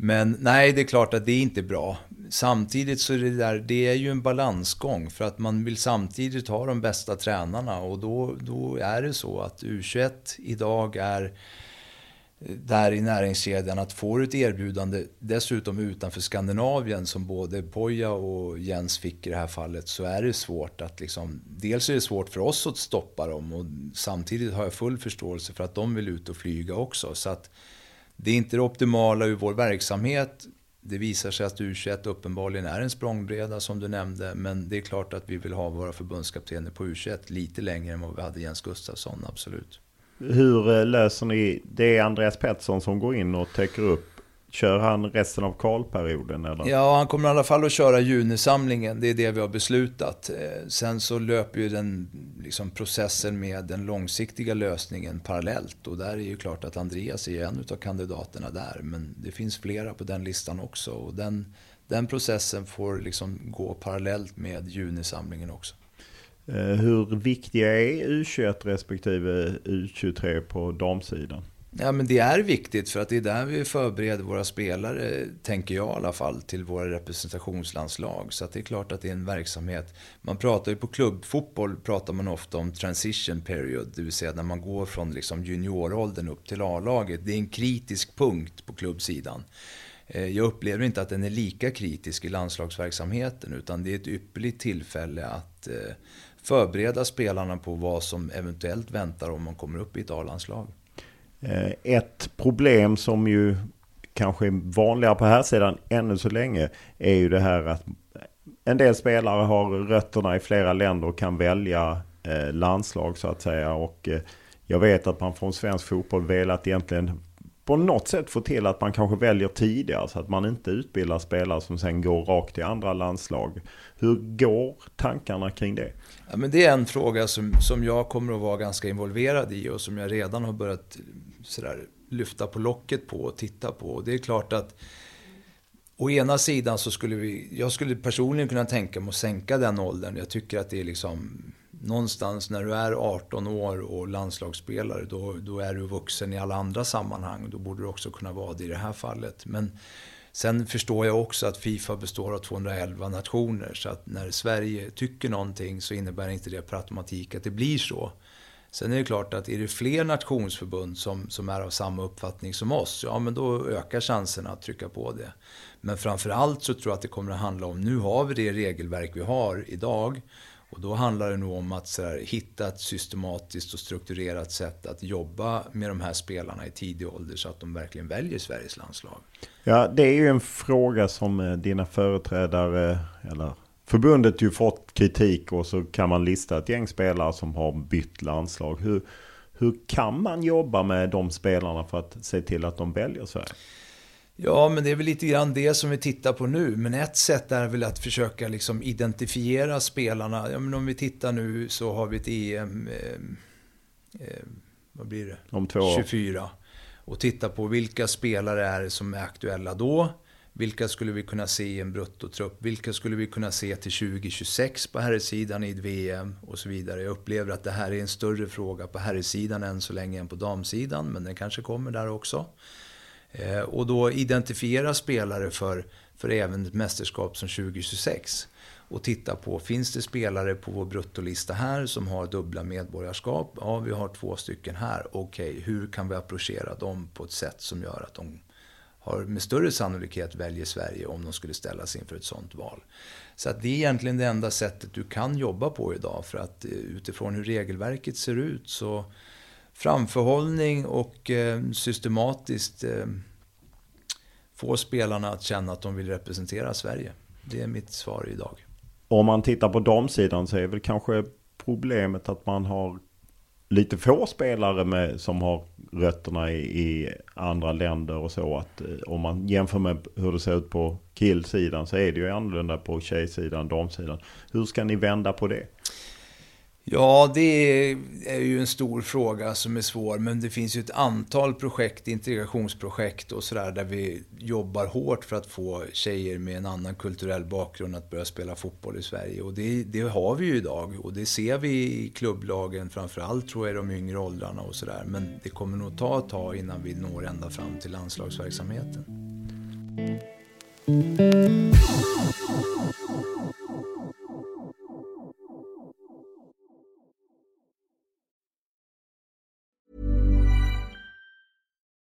Men nej, det är klart att det är inte bra. Samtidigt så är det där, det är ju en balansgång för att man vill samtidigt ha de bästa tränarna och då, då är det så att U21 idag är eh, där i näringskedjan att få ett erbjudande dessutom utanför Skandinavien som både Poja och Jens fick i det här fallet så är det svårt att liksom, dels är det svårt för oss att stoppa dem och samtidigt har jag full förståelse för att de vill ut och flyga också. Så att det är inte det optimala ur vår verksamhet. Det visar sig att U21 uppenbarligen är en språngbräda som du nämnde. Men det är klart att vi vill ha våra förbundskaptener på U21 lite längre än vad vi hade Jens Gustafsson, absolut. Hur eh, löser ni, det är Andreas Pettersson som går in och täcker upp Kör han resten av kvalperioden eller? Ja, han kommer i alla fall att köra junisamlingen. Det är det vi har beslutat. Eh, sen så löper ju den liksom, processen med den långsiktiga lösningen parallellt. Och där är ju klart att Andreas är en av kandidaterna där. Men det finns flera på den listan också. Och den, den processen får liksom gå parallellt med junisamlingen också. Eh, hur viktiga är U21 respektive U23 på damsidan? Ja, men det är viktigt för att det är där vi förbereder våra spelare, tänker jag i alla fall, till våra representationslandslag. Så att det är klart att det är en verksamhet. Man pratar ju på klubbfotboll pratar man ofta om transition period, det vill säga när man går från liksom junioråldern upp till A-laget. Det är en kritisk punkt på klubbsidan. Eh, jag upplever inte att den är lika kritisk i landslagsverksamheten utan det är ett ypperligt tillfälle att eh, förbereda spelarna på vad som eventuellt väntar om man kommer upp i ett A-landslag. Eh, ett problem som ju kanske är vanligare på här sidan ännu så länge är ju det här att en del spelare har rötterna i flera länder och kan välja eh, landslag så att säga. Och eh, jag vet att man från svensk fotboll velat egentligen på något sätt få till att man kanske väljer tidigare så att man inte utbildar spelare som sen går rakt till andra landslag. Hur går tankarna kring det? Ja, men det är en fråga som, som jag kommer att vara ganska involverad i och som jag redan har börjat sådär, lyfta på locket på och titta på. Och det är klart att Å ena sidan så skulle vi, jag skulle personligen kunna tänka mig att sänka den åldern. Jag tycker att det är liksom någonstans när du är 18 år och landslagsspelare, då, då är du vuxen i alla andra sammanhang. Då borde du också kunna vara det i det här fallet. Men sen förstår jag också att Fifa består av 211 nationer. Så att när Sverige tycker någonting så innebär inte det per automatik att det blir så. Sen är det klart att är det fler nationsförbund som, som är av samma uppfattning som oss, ja men då ökar chanserna att trycka på det. Men framförallt så tror jag att det kommer att handla om, nu har vi det regelverk vi har idag. Och då handlar det nog om att här, hitta ett systematiskt och strukturerat sätt att jobba med de här spelarna i tidig ålder så att de verkligen väljer Sveriges landslag. Ja, det är ju en fråga som eh, dina företrädare, eller förbundet ju fått kritik och så kan man lista ett gäng spelare som har bytt landslag. Hur, hur kan man jobba med de spelarna för att se till att de väljer Sverige? Ja, men det är väl lite grann det som vi tittar på nu. Men ett sätt är väl att försöka liksom identifiera spelarna. Ja, men om vi tittar nu så har vi ett EM, eh, eh, vad blir det? Om två år. 24. Och titta på vilka spelare är det som är aktuella då. Vilka skulle vi kunna se i en bruttotrupp? Vilka skulle vi kunna se till 2026 på herrsidan i ett VM och så vidare? Jag upplever att det här är en större fråga på herrsidan än så länge än på damsidan, men den kanske kommer där också. Eh, och då identifiera spelare för, för även ett mästerskap som 2026. Och titta på, finns det spelare på vår bruttolista här som har dubbla medborgarskap? Ja, vi har två stycken här. Okej, okay, hur kan vi approchera dem på ett sätt som gör att de har med större sannolikhet väljer Sverige om de skulle ställas inför ett sånt val. Så att det är egentligen det enda sättet du kan jobba på idag. För att eh, utifrån hur regelverket ser ut så framförhållning och eh, systematiskt eh, få spelarna att känna att de vill representera Sverige. Det är mitt svar idag. Om man tittar på damsidan så är väl kanske problemet att man har lite få spelare med, som har rötterna i, i, andra länder och så. Att eh, om man jämför med hur det ser ut på killsidan så är det ju annorlunda på tjejsidan, damsidan. Hur ska ni vända på det? Ja, det är ju en stor fråga som är svår, men det finns ju ett antal projekt, integrationsprojekt och sådär, där vi jobbar hårt för att få tjejer med en annan kulturell bakgrund att börja spela fotboll i Sverige. Och det, det har vi ju idag och det ser vi i klubblagen, framförallt tror jag i de yngre åldrarna och sådär. Men det kommer nog ta ett tag innan vi når ända fram till landslagsverksamheten.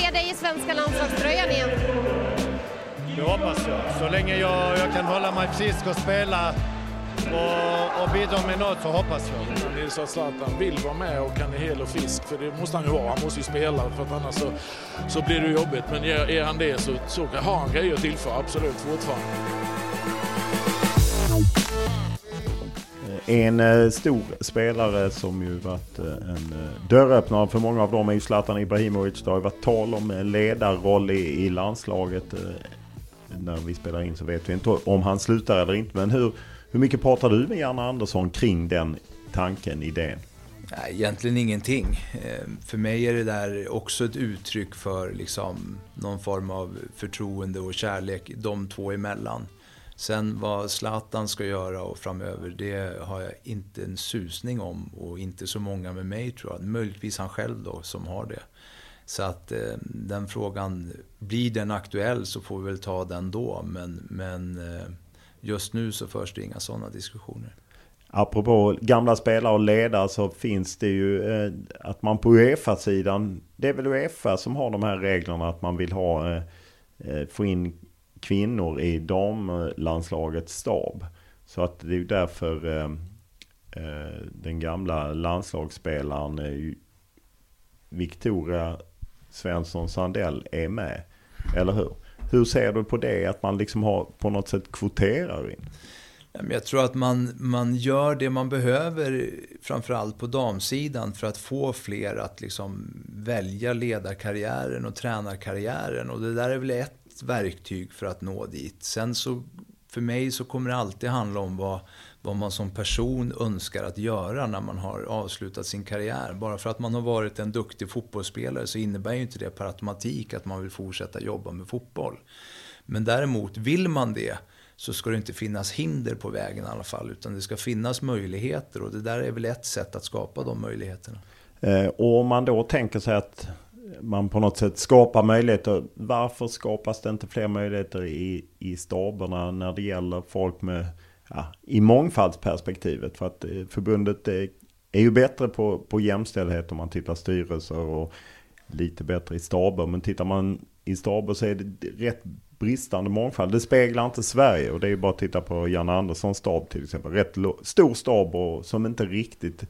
Se dig i svenska landslagströjan igen? Det hoppas jag. Så länge jag, jag kan hålla mig frisk och spela och, och bidra med något så hoppas jag. Det är så att Zlatan vill vara med och han är hel och frisk, för det måste han ju vara. Han måste ju spela, för att annars så, så blir det jobbigt. Men är, är han det så, så har han grejer att tillföra, absolut, fortfarande. En eh, stor spelare som ju varit eh, en eh, dörröppnare för många av dem är ju Zlatan Ibrahimovic. Det har ju varit tal om ledarroll i, i landslaget. När vi spelar in så vet vi inte om han slutar eller inte. Men hur, hur mycket pratar du med Janne Andersson kring den tanken, idén? Nej, egentligen ingenting. För mig är det där också ett uttryck för liksom någon form av förtroende och kärlek de två emellan. Sen vad Zlatan ska göra och framöver, det har jag inte en susning om och inte så många med mig tror jag. Möjligtvis han själv då som har det. Så att eh, den frågan, blir den aktuell så får vi väl ta den då. Men, men eh, just nu så förs det inga sådana diskussioner. Apropå gamla spelare och ledare så finns det ju eh, att man på Uefa-sidan, det är väl Uefa som har de här reglerna att man vill ha, eh, eh få in kvinnor i damlandslagets stab. Så att det är ju därför eh, eh den gamla landslagsspelaren eh, Victoria Svensson Sandell är med. Eller hur? Hur ser du på det? Att man liksom har på något sätt kvoterar in? Jag tror att man, man gör det man behöver, framförallt på damsidan, för att få fler att liksom välja ledarkarriären och tränarkarriären. Och det där är väl ett verktyg för att nå dit. Sen så, för mig så kommer det alltid handla om vad, vad man som person önskar att göra när man har avslutat sin karriär. Bara för att man har varit en duktig fotbollsspelare så innebär ju inte det per automatik att man vill fortsätta jobba med fotboll. Men däremot, vill man det så ska det inte finnas hinder på vägen i alla fall. Utan det ska finnas möjligheter och det där är väl ett sätt att skapa de möjligheterna. Eh, och om man då tänker sig att man på något sätt skapar möjligheter. Varför skapas det inte fler möjligheter i, i staberna när det gäller folk med, ja, i mångfaldsperspektivet? För att eh, förbundet är, är ju bättre på, på jämställdhet om man tittar styrelser och lite bättre i staber. Men tittar man i staber så är det rätt bristande mångfald. Det speglar inte Sverige och det är ju bara att titta på Jan Anderssons stab till exempel. Rätt stor stab och som inte riktigt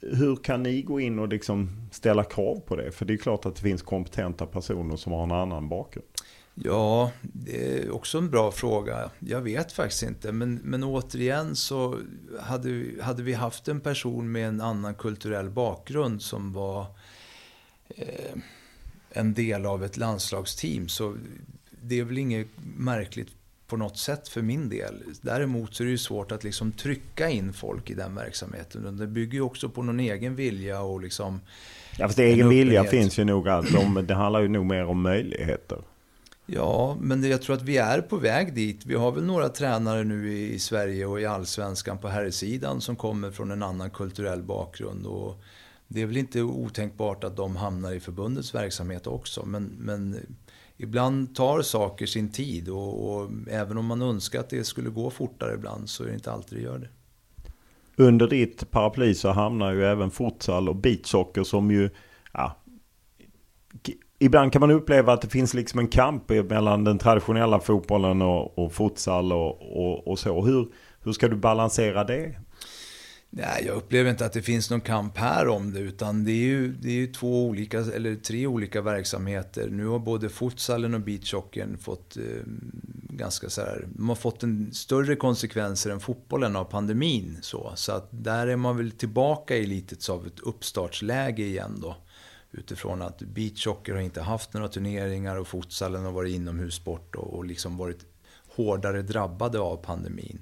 hur kan ni gå in och liksom ställa krav på det? För det är klart att det finns kompetenta personer som har en annan bakgrund. Ja, det är också en bra fråga. Jag vet faktiskt inte. Men, men återigen så hade, hade vi haft en person med en annan kulturell bakgrund som var eh, en del av ett landslagsteam. Så det är väl inget märkligt på något sätt för min del. Däremot så är det ju svårt att liksom trycka in folk i den verksamheten. Det bygger ju också på någon egen vilja och liksom... Ja, fast egen vilja finns ju nog allt om. Det handlar ju nog mer om möjligheter. Ja, men jag tror att vi är på väg dit. Vi har väl några tränare nu i Sverige och i Allsvenskan på herrsidan som kommer från en annan kulturell bakgrund. Och det är väl inte otänkbart att de hamnar i förbundets verksamhet också. Men, men ibland tar saker sin tid och, och, även om man önskar att det skulle gå fortare ibland så är det inte alltid det gör det. Under ditt paraply så hamnar ju även futsal och beachsocker som ju, ja, ibland kan man uppleva att det finns liksom en kamp mellan den traditionella fotbollen och, och futsal och, och, och så. Hur, hur ska du balansera det? Nej, jag upplever inte att det finns någon kamp här om det, utan det är ju, det är ju två olika, eller tre olika verksamheter. Nu har både futsalen och beachhockeyn fått eh, ganska så här, de har fått en större konsekvenser än fotbollen av pandemin. Så, så att där är man väl tillbaka i lite av ett uppstartsläge igen då. Utifrån att beachhockey har inte haft några turneringar och futsalen har varit inomhussport och, och liksom varit hårdare drabbade av pandemin.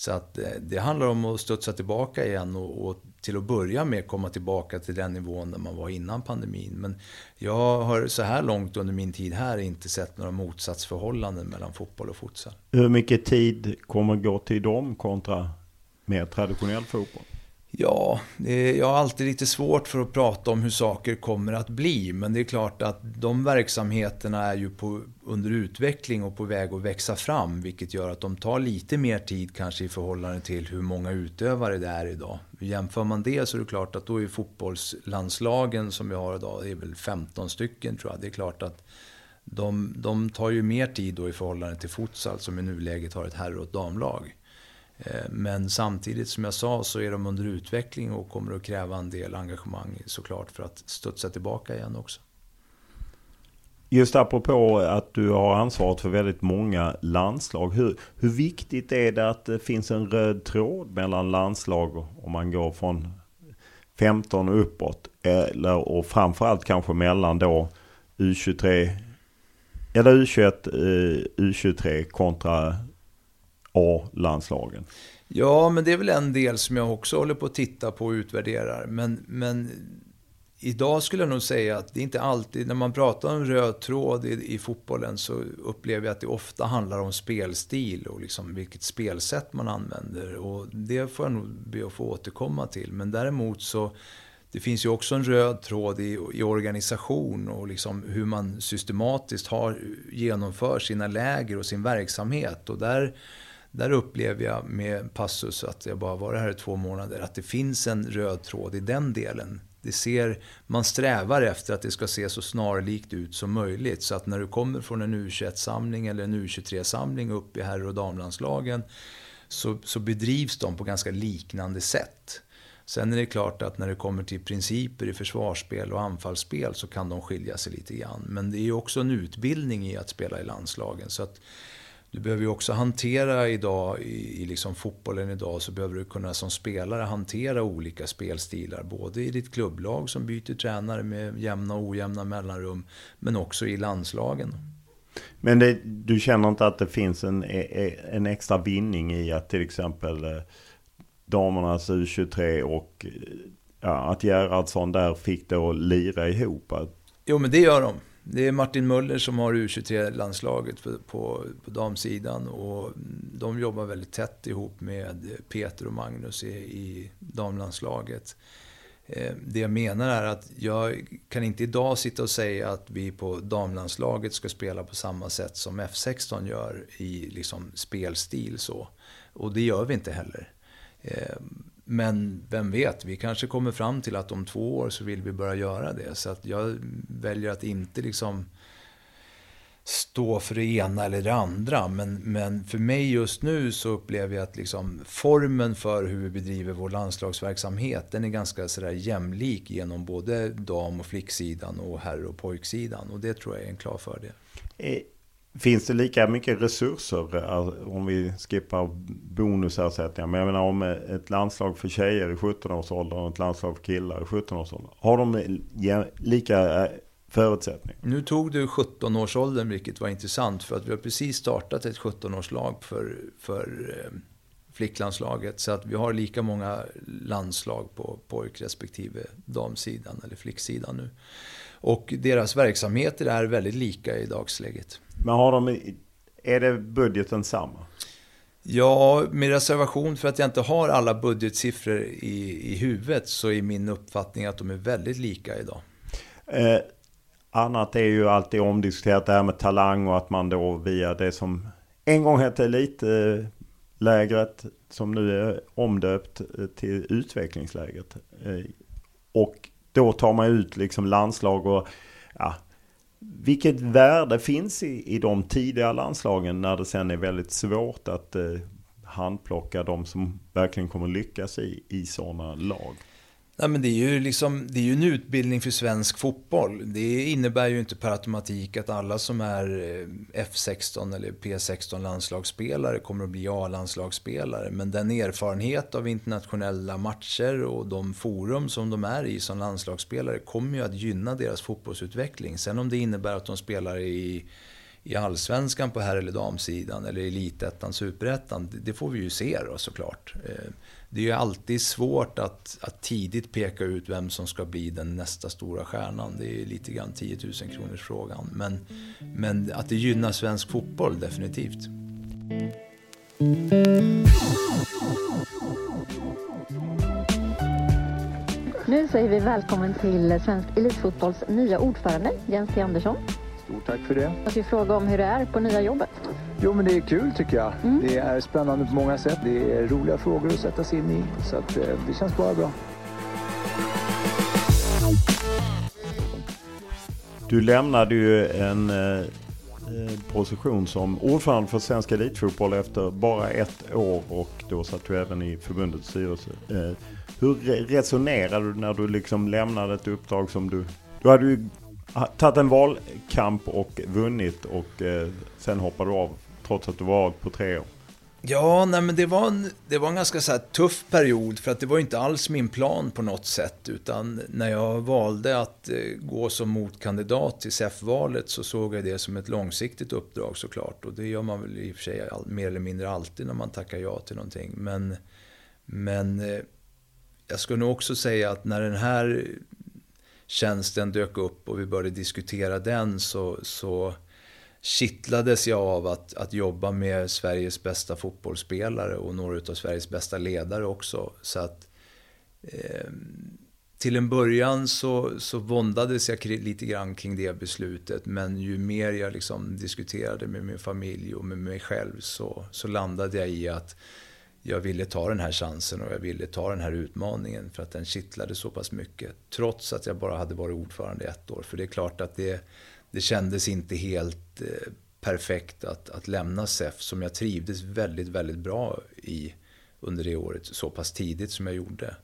Så att eh, det handlar om att studsa tillbaka igen och, och, till att börja med komma tillbaka till den nivån där man var innan pandemin. Men jag har så här långt under min tid här inte sett några motsatsförhållanden mellan fotboll och futsal. Hur mycket tid kommer gå till dem kontra mer traditionell fotboll? Ja, jag har alltid lite svårt för att prata om hur saker kommer att bli. Men det är klart att de verksamheterna är ju på, under utveckling och på väg att växa fram. Vilket gör att de tar lite mer tid kanske i förhållande till hur många utövare det är idag. Jämför man det så är det klart att då är fotbollslandslagen som vi har idag, det är väl 15 stycken tror jag. Det är klart att de, de tar ju mer tid då i förhållande till futsal som i nuläget har ett herr och ett damlag. Eh, men samtidigt som jag sa så är de under utveckling och kommer att kräva en del engagemang såklart för att studsa tillbaka igen också. Just apropå att du har ansvaret för väldigt många landslag. Hur, hur viktigt är det att det finns en röd tråd mellan landslag om man går från 15 och uppåt? Eller, och framförallt kanske mellan då U23 eller U21, eh, U23 kontra A-landslagen? Ja, men det är väl en del som jag också håller på att titta på och utvärderar. Men, men idag skulle jag nog säga att det är inte alltid, när man pratar om röd tråd i, i fotbollen så upplever jag att det ofta handlar om spelstil och liksom vilket spelsätt man använder. Och det får jag nog be att få återkomma till. Men däremot så det finns ju också en röd tråd i, i organisation och liksom hur man systematiskt har, genomför sina läger och sin verksamhet. Och där där upplever jag med Passus, att jag bara varit här i två månader, att det finns en röd tråd i den delen. Det ser, man strävar efter att det ska se så snarlikt ut som möjligt. Så att när du kommer från en U21-samling eller en U23-samling upp i herr och damlandslagen så, så bedrivs de på ganska liknande sätt. Sen är det klart att när det kommer till principer i försvarsspel och anfallsspel så kan de skilja sig lite grann. Men det är ju också en utbildning i att spela i landslagen. Så att du behöver ju också hantera idag, i, i liksom fotbollen idag, så behöver du kunna som spelare hantera olika spelstilar. Både i ditt klubblag som byter tränare med jämna och ojämna mellanrum, men också i landslagen. Men det, du känner inte att det finns en, e, e, en extra vinning i att till exempel eh, damernas U23 och ja, att Gerhardsson där fick det att lira ihop? Jo, men det gör de. Det är Martin Möller som har U23-landslaget på, på, på damsidan och de jobbar väldigt tätt ihop med Peter och Magnus i, i damlandslaget. Eh, det jag menar är att jag kan inte idag sitta och säga att vi på damlandslaget ska spela på samma sätt som F16 gör i liksom spelstil så. Och det gör vi inte heller. Eh, men vem vet, vi kanske kommer fram till att om två år så vill vi börja göra det. Så att jag väljer att inte liksom stå för det ena eller det andra. Men, men för mig just nu så upplever jag att liksom formen för hur vi bedriver vår landslagsverksamhet, den är ganska sådär jämlik genom både dam och flicksidan och herr och pojksidan. Och det tror jag är en klar fördel. Eh, Finns det lika mycket resurser eh, om vi skippar bonusersättningar? Men jag menar om ett landslag för tjejer i 17-årsåldern och ett landslag för killar i 17-årsåldern. Har de lika eh, förutsättningar? Nu tog du 17-årsåldern vilket var intressant för att vi har precis startat ett 17-årslag för, för eh, flicklandslaget. Så att vi har lika många landslag på pojk respektive damsidan eller flicksidan nu. Och deras verksamheter är väldigt lika i dagsläget. Men har de, är det budgeten samma? Ja, med reservation för att jag inte har alla budgetsiffror i, i huvudet så är min uppfattning att de är väldigt lika idag. Eh, annat är ju alltid omdiskuterat det här med talang och att man då via det som en gång hette elitlägret som nu är omdöpt till utvecklingslägret. Eh, och då tar man ut liksom landslag och ja, vilket värde finns i, i de tidiga landslagen när det sen är väldigt svårt att eh, handplocka de som verkligen kommer lyckas i, i sådana lag? Nej, men det, är ju liksom, det är ju en utbildning för svensk fotboll. Det innebär ju inte per automatik att alla som är eh, F16 eller P16 landslagsspelare kommer att bli A-landslagsspelare. Men den erfarenhet av internationella matcher och de forum som de är i som landslagsspelare kommer ju att gynna deras fotbollsutveckling. Sen om det innebär att de spelar i i allsvenskan på herr eller damsidan eller elitettan, superettan, det får vi ju se då såklart. Eh, det är ju alltid svårt att, att tidigt peka ut vem som ska bli den nästa stora stjärnan. Det är lite grann 10 000 kronors frågan. Men, men att det gynnar svensk fotboll, definitivt. Nu säger vi välkommen till Svensk Elitfotbolls nya ordförande Jens T Andersson. Stort tack för det. Jag ska fråga om hur det är på nya jobbet. Jo, men det är kul tycker jag. Mm. Det är spännande på många sätt. Det är roliga frågor att sätta sig in i. Så att, eh, det känns bara bra. Du lämnade ju en eh, position som ordförande för Svensk Elitfotboll efter bara ett år och då satt du även i förbundets styrelse. Eh, hur resonerade du när du liksom lämnade ett uppdrag som du... Du hade ju Ah, tagit en valkamp och vunnit och eh, sen hoppade du av trots att du var på tre år. Ja, nej, men det var en, det var en ganska så tuff period för att det var inte alls min plan på något sätt. Utan när jag valde att eh, gå som motkandidat till SEF-valet så såg jag det som ett långsiktigt uppdrag såklart. Och det gör man väl i och för sig all, mer eller mindre alltid när man tackar ja till någonting. Men, men eh, jag skulle nog också säga att när den här tjänsten dök upp och vi började diskutera den så, så kittlades jag av att, att jobba med Sveriges bästa fotbollsspelare och några av Sveriges bästa ledare också. Så att eh, till en början så, så våndades jag lite grann kring det beslutet. Men ju mer jag liksom diskuterade med min familj och med mig själv så, så landade jag i att jag ville ta den här chansen och jag ville ta den här utmaningen för att den kittlade så pass mycket. Trots att jag bara hade varit ordförande ett år. För det är klart att det, det kändes inte helt eh, perfekt att, att lämna SEF som jag trivdes väldigt, väldigt bra i under det året så pass tidigt som jag gjorde.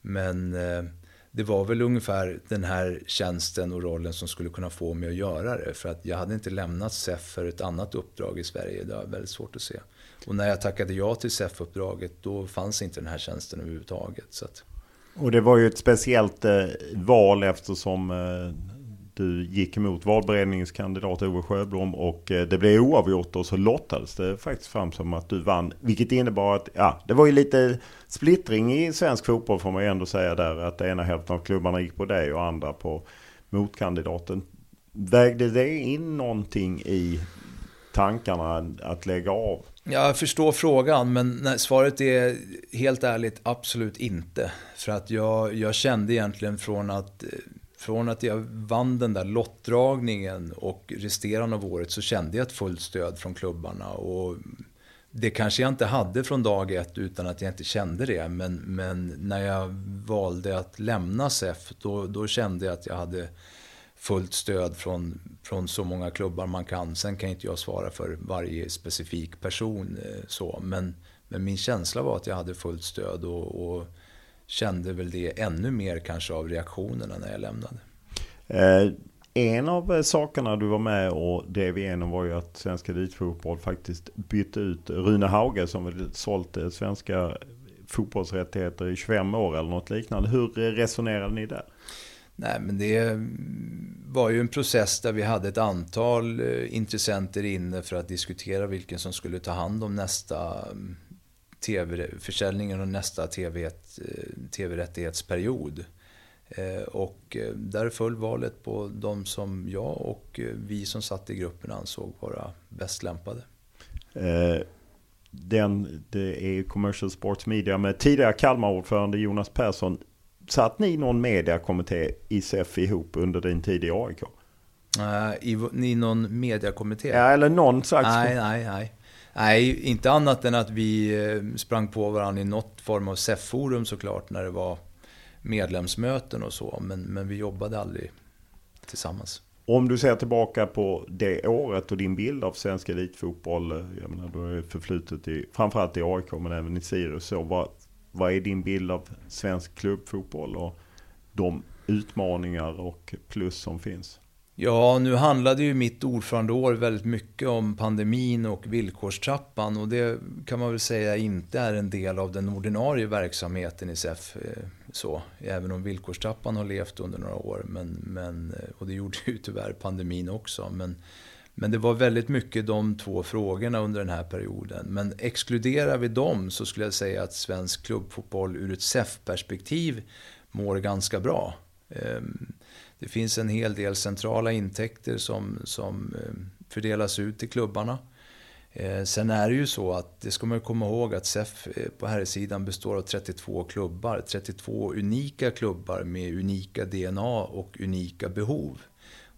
Men eh, det var väl ungefär den här tjänsten och rollen som skulle kunna få mig att göra det. För att jag hade inte lämnat SEF för ett annat uppdrag i Sverige. Det var väldigt svårt att se. Och när jag tackade ja till SEF-uppdraget då fanns inte den här tjänsten överhuvudtaget. Så att... Och det var ju ett speciellt eh, val eftersom eh, du gick emot valberedningens kandidat Ove Sjöblom och eh, det blev oavgjort och så lottades det faktiskt fram som att du vann. Vilket innebar att, ja, det var ju lite splittring i svensk fotboll får man ju ändå säga där. Att ena hälften av klubbarna gick på dig och andra på motkandidaten. Vägde det in någonting i tankarna att lägga av? Jag förstår frågan, men svaret är helt ärligt absolut inte. För att jag, jag kände egentligen från att, från att jag vann den där lottdragningen och resterande av året så kände jag ett fullt stöd från klubbarna. Och det kanske jag inte hade från dag ett utan att jag inte kände det. Men, men när jag valde att lämna SEF då, då kände jag att jag hade fullt stöd från, från så många klubbar man kan. Sen kan inte jag svara för varje specifik person eh, så. Men, men min känsla var att jag hade fullt stöd och, och kände väl det ännu mer kanske av reaktionerna när jag lämnade. Eh, en av eh, sakerna du var med och drev igenom var ju att Svenska Elitfotboll faktiskt bytte ut Rune Hauge som väl sålt eh, svenska fotbollsrättigheter i 25 år eller något liknande. Hur resonerade ni där? Nej, men det var ju en process där vi hade ett antal eh, intressenter inne för att diskutera vilken som skulle ta hand om nästa mm, TV-försäljningen och nästa eh, TV-rättighetsperiod. Eh, och där föll valet på de som jag och vi som satt i gruppen ansåg vara bäst lämpade. Den, det är Commercial Sports Media med tidigare Kalmar-ordförande Jonas Persson Satt ni någon mediakommitté i SEF ihop under din tid i AIK? Uh, i, I någon mediakommitté? Ja, eller någon slags... Nej, nej, nej. Nej, inte annat än att vi eh, sprang på varandra i något form av SEF-forum såklart när det var medlemsmöten och så. Men, men vi jobbade aldrig tillsammans. Om du ser tillbaka på det året och din bild av svensk elitfotboll. Eh, jag menar, du har förflutet i, framförallt i AIK men även i Sirius. Så vad, vad är din bild av svensk klubbfotboll och de utmaningar och plus som finns? Ja, nu handlade ju mitt ordförandeår väldigt mycket om pandemin och villkorstrappan och det kan man väl säga inte är en del av den ordinarie verksamheten i SEF. Eh, så, även om villkorstrappan har levt under några år, men, men, eh, och det gjorde ju tyvärr pandemin också. Men, men det var väldigt mycket de två frågorna under den här perioden. Men exkluderar vi dem så skulle jag säga att svensk klubbfotboll ur ett SEF-perspektiv mår ganska bra. Ehm, det finns en hel del centrala intäkter som, som ehm, fördelas ut till klubbarna. Ehm, sen är det ju så att, det ska man komma ihåg, att SEF eh, på här sidan består av 32 klubbar. 32 unika klubbar med unika DNA och unika behov.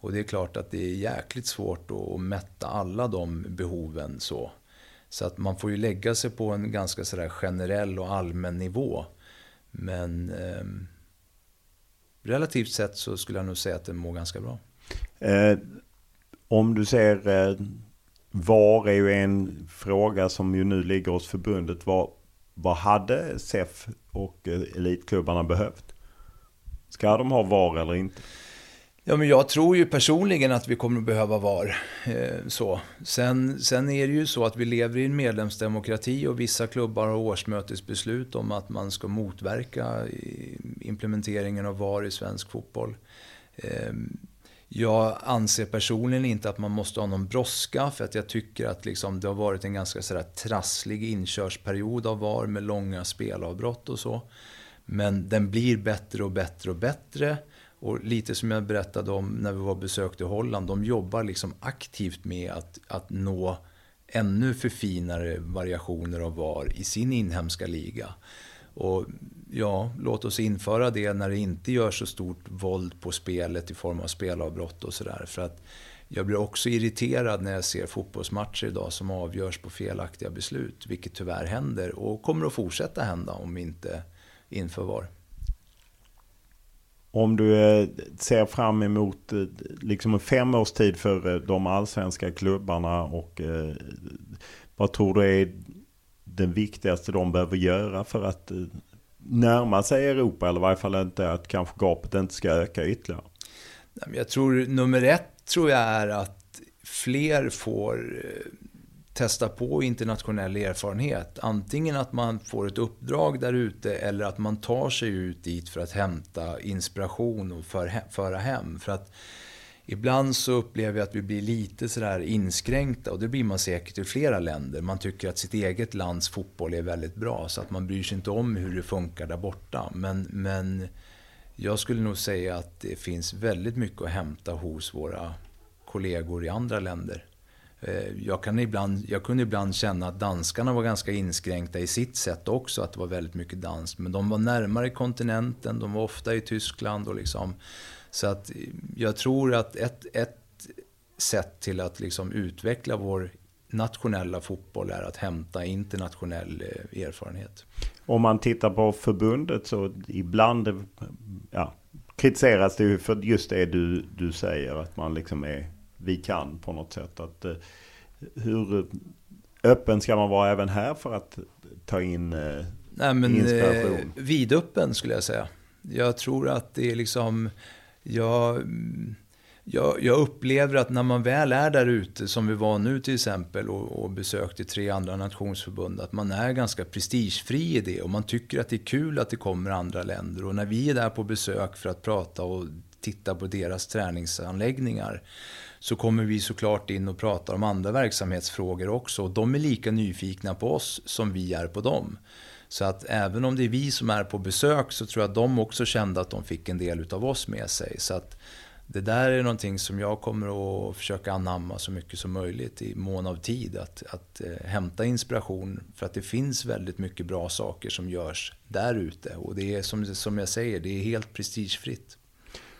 Och det är klart att det är jäkligt svårt att mätta alla de behoven så. Så att man får ju lägga sig på en ganska sådär generell och allmän nivå. Men eh, relativt sett så skulle jag nog säga att det mår ganska bra. Eh, om du ser eh, VAR är ju en fråga som ju nu ligger hos förbundet. Vad, vad hade SEF och eh, elitklubbarna behövt? Ska de ha VAR eller inte? Ja, men jag tror ju personligen att vi kommer att behöva VAR. Eh, så. Sen, sen är det ju så att vi lever i en medlemsdemokrati och vissa klubbar har årsmötesbeslut om att man ska motverka eh, implementeringen av VAR i svensk fotboll. Eh, jag anser personligen inte att man måste ha någon brådska för att jag tycker att liksom det har varit en ganska sådär trasslig inkörsperiod av VAR med långa spelavbrott och så. Men den blir bättre och bättre och bättre. Och lite som jag berättade om när vi var och besökte Holland, de jobbar liksom aktivt med att, att nå ännu förfinare variationer av VAR i sin inhemska liga. Och ja, låt oss införa det när det inte gör så stort våld på spelet i form av spelavbrott och sådär. För att jag blir också irriterad när jag ser fotbollsmatcher idag som avgörs på felaktiga beslut, vilket tyvärr händer och kommer att fortsätta hända om vi inte inför VAR. Om du eh, ser fram emot eh, liksom en femårstid för eh, de allsvenska klubbarna och eh, vad tror du är den viktigaste de behöver göra för att närma sig Europa eller i varje fall inte att kanske gapet inte ska öka ytterligare? Jag tror nummer ett tror jag är att fler får testa på internationell erfarenhet. Antingen att man får ett uppdrag där ute eller att man tar sig ut dit för att hämta inspiration och föra hem. För att ibland så upplever jag att vi blir lite sådär inskränkta och det blir man säkert i flera länder. Man tycker att sitt eget lands fotboll är väldigt bra så att man bryr sig inte om hur det funkar där borta. Men, men jag skulle nog säga att det finns väldigt mycket att hämta hos våra kollegor i andra länder. Eh, jag, kan ibland, jag kunde ibland känna att danskarna var ganska inskränkta i sitt sätt också, att det var väldigt mycket dans. Men de var närmare kontinenten, de var ofta i Tyskland och liksom. Så att eh, jag tror att ett, ett sätt till att liksom utveckla vår nationella fotboll är att hämta internationell eh, erfarenhet. Om man tittar på förbundet så ibland ja, kritiseras det ju för just det du, du säger, att man liksom är vi kan på något sätt. Att, eh, hur öppen ska man vara även här för att ta in eh, Nej, men, inspiration? Eh, vidöppen skulle jag säga. Jag tror att det är liksom... Jag, jag, jag, upplever att när man väl är där ute, som vi var nu till exempel och, och besökte tre andra nationsförbund, att man är ganska prestigefri i det och man tycker att det är kul att det kommer andra länder. Och när vi är där på besök för att prata och titta på deras träningsanläggningar så kommer vi såklart in och pratar om andra verksamhetsfrågor också. de är lika nyfikna på oss som vi är på dem. Så att även om det är vi som är på besök så tror jag att de också kände att de fick en del av oss med sig. Så att det där är någonting som jag kommer att försöka anamma så mycket som möjligt i mån av tid. Att, att eh, hämta inspiration för att det finns väldigt mycket bra saker som görs där ute. Och det är som, som jag säger, det är helt prestigefritt.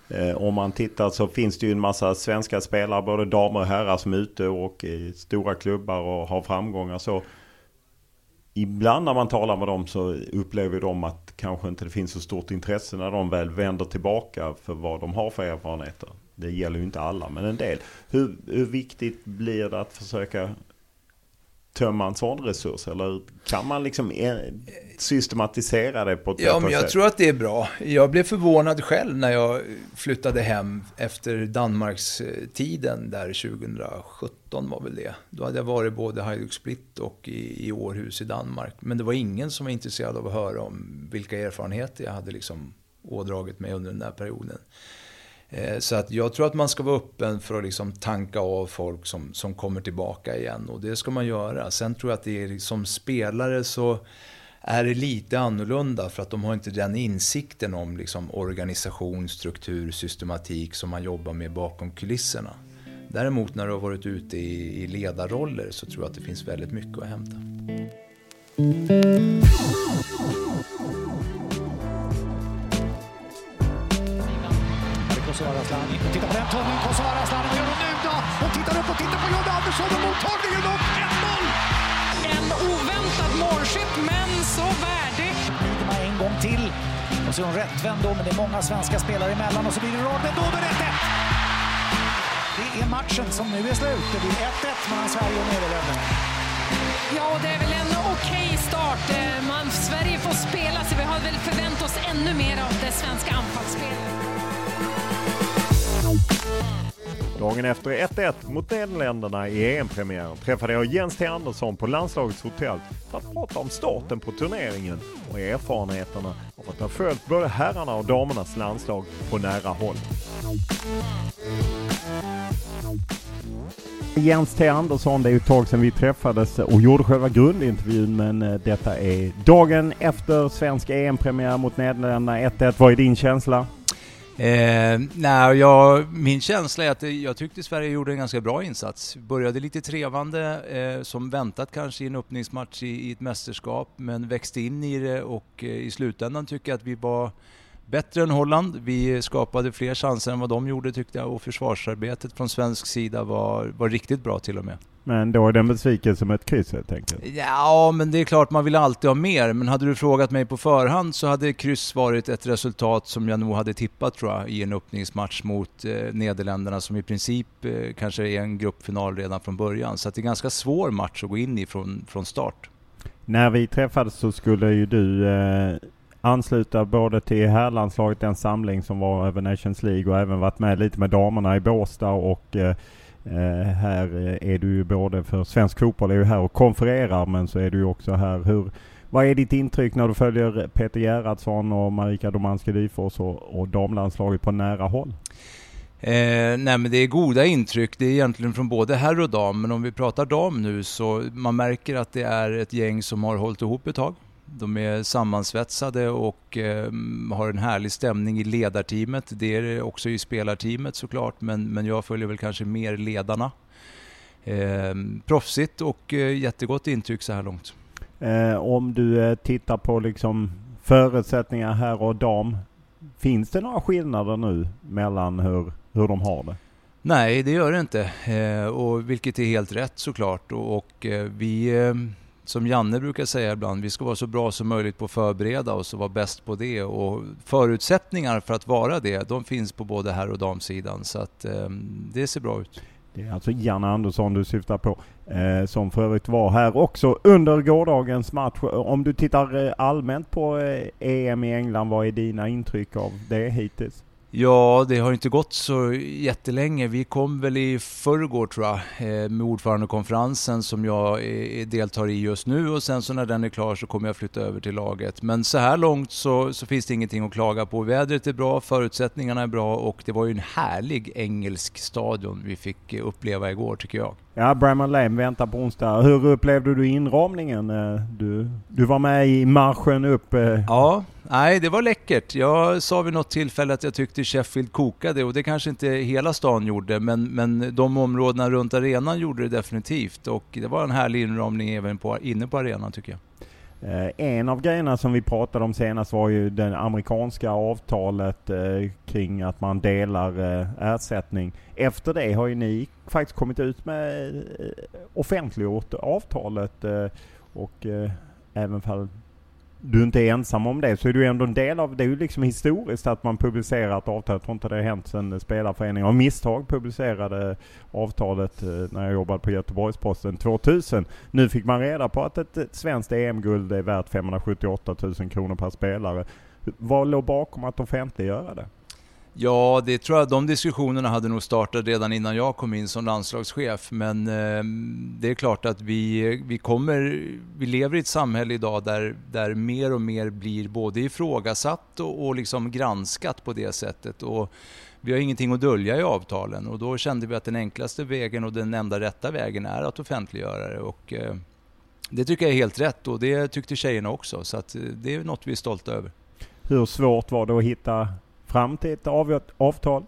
Eh, om man tittar så finns det ju en massa svenska spelare, både damer och herrar som är ute och i stora klubbar och har framgångar. Så ibland när man talar med dem så upplever de att kanske inte det finns så stort intresse när de väl vänder tillbaka för vad de har för erfarenheter. Det gäller ju inte alla, men en del. Hur, hur viktigt blir det att försöka tömma en sån resurs? Eller kan man liksom systematisera det på ett Ja, men jag sätt? tror att det är bra. Jag blev förvånad själv när jag flyttade hem efter Danmarkstiden där 2017 var väl det. Då hade jag varit både Hajduk Split och i, i Århus i Danmark. Men det var ingen som var intresserad av att höra om vilka erfarenheter jag hade liksom ådragit mig under den där perioden. Eh, så att jag tror att man ska vara öppen för att liksom tanka av folk som, som kommer tillbaka igen. Och det ska man göra. Sen tror jag att det är liksom, som spelare så är det lite annorlunda för att de har inte den insikten om liksom organisation, struktur, systematik som man jobbar med bakom kulisserna. Däremot när du har varit ute i, i ledarroller så tror jag att det finns väldigt mycket att hämta. Asllani. Titta på den tunneln, Kosovare Asllani. Vad gör de nu då? De tittar upp och tittar på John Andersson och mottagningen upp 1-0! En oväntad målskytt, men så värdig. Lidman en gång till. Och så är hon rättvänd då, men det är många svenska spelare emellan och så blir det rad, men då är det 1-1! Det är matchen som nu är slut. Det blir 1-1 mellan Sverige och Nederländerna. Ja, det är väl en okej start. Eh, Man, Sverige får spela, så vi har väl förväntat oss ännu mer av det svenska anfallsspelet. Dagen efter 1-1 mot Nederländerna i EM-premiären träffade jag Jens T Andersson på landslagets hotell för att prata om starten på turneringen och erfarenheterna av att ha följt både herrarna och damernas landslag på nära håll. Jens T Andersson, det är ju ett tag sedan vi träffades och gjorde själva grundintervjun men eh, detta är dagen efter svensk EM-premiär mot Nederländerna 1-1. Vad är din känsla? Eh, nej, jag, min känsla är att jag tyckte Sverige gjorde en ganska bra insats. Började lite trevande, eh, som väntat kanske i en öppningsmatch i, i, ett mästerskap, men växte in i det och eh, i slutändan tycker jag att vi var bättre än Holland. Vi skapade fler chanser än vad de gjorde tyckte jag och försvarsarbetet från svensk sida var, var riktigt bra till och med. Men då är det en besvikelse med ett kryss helt enkelt? Ja, men det är klart man vill alltid ha mer. Men hade du frågat mig på förhand så hade kryss varit ett resultat som jag nog hade tippat tror jag i en öppningsmatch mot eh, Nederländerna som i princip eh, kanske är en gruppfinal redan från början. Så det är en ganska svår match att gå in i från, från start. När vi träffades så skulle ju du eh, ansluta både till herrlandslaget, den samling som var över Nations League och även varit med lite med damerna i Båstad och eh, Eh, här eh, är du ju både för svensk fotboll är ju här och konfererar men så är du ju också här. Hur, vad är ditt intryck när du följer Peter Gerhardsson och Marika Domanski Dyfors och, och damlandslaget på nära håll? Eh, nej men det är goda intryck, det är egentligen från både herr och dam, men om vi pratar dam nu så man märker att det är ett gäng som har hållit ihop ett tag. De är sammansvetsade och eh, har en härlig stämning i ledarteamet. Det är det också i spelarteamet såklart, men, men jag följer väl kanske mer ledarna. Eh, proffsigt och eh, jättegott intryck så här långt. Eh, om du eh, tittar på liksom förutsättningar här och dam. Finns det några skillnader nu mellan hur, hur de har det? Nej, det gör det inte. Och vilket är helt rätt såklart. Och, och vi eh, som Janne brukar säga ibland, vi ska vara så bra som möjligt på att förbereda oss och vara bäst på det. Och förutsättningar för att vara det, de finns på både herr och damsidan. Så att eh, det ser bra ut. Det är alltså Janne Andersson du syftar på, eh, som för övrigt var här också under gårdagens match. Om du tittar eh, allmänt på eh, EM i England, vad är dina intryck av det hittills? Ja, det har inte gått så jättelänge. Vi kom väl i förrgår tror jag eh, med ordförandekonferensen som jag eh, deltar i just nu och sen så när den är klar så kommer jag flytta över till laget. Men så här långt så, så finns det ingenting att klaga på. Vädret är bra, förutsättningarna är bra och det var ju en härlig engelsk stadion vi fick eh, uppleva igår tycker jag. Ja, Bramall Lane väntar på onsdag. Hur upplevde du inramningen? Eh, du, du var med i marschen upp. Eh. Ja, nej det var läckert. Jag sa vid något tillfälle att jag tyckte Sheffield kokade och det kanske inte hela stan gjorde men, men de områdena runt arenan gjorde det definitivt och det var en härlig inramning även på, inne på arenan tycker jag. Eh, en av grejerna som vi pratade om senast var ju det amerikanska avtalet kring att man delar ersättning. Efter det har ju ni faktiskt kommit ut med eh, offentliggjort avtalet eh, och eh, även fall du inte är ensam om det så är du ändå en del av det. är ju liksom historiskt att man publicerar ett avtal. Jag tror inte det har hänt sedan spelarföreningen av misstag publicerade avtalet när jag jobbade på Göteborgs-Posten 2000. Nu fick man reda på att ett svenskt EM-guld är värt 578 000 kronor per spelare. Vad låg bakom att offentliggöra det? Ja, det tror jag de diskussionerna hade nog startat redan innan jag kom in som landslagschef. Men eh, det är klart att vi, vi kommer, vi lever i ett samhälle idag där, där mer och mer blir både ifrågasatt och, och liksom granskat på det sättet. Och vi har ingenting att dölja i avtalen och då kände vi att den enklaste vägen och den enda rätta vägen är att offentliggöra det. Och, eh, det tycker jag är helt rätt och det tyckte tjejerna också. Så att, eh, det är något vi är stolta över. Hur svårt var det att hitta fram till ett avtal?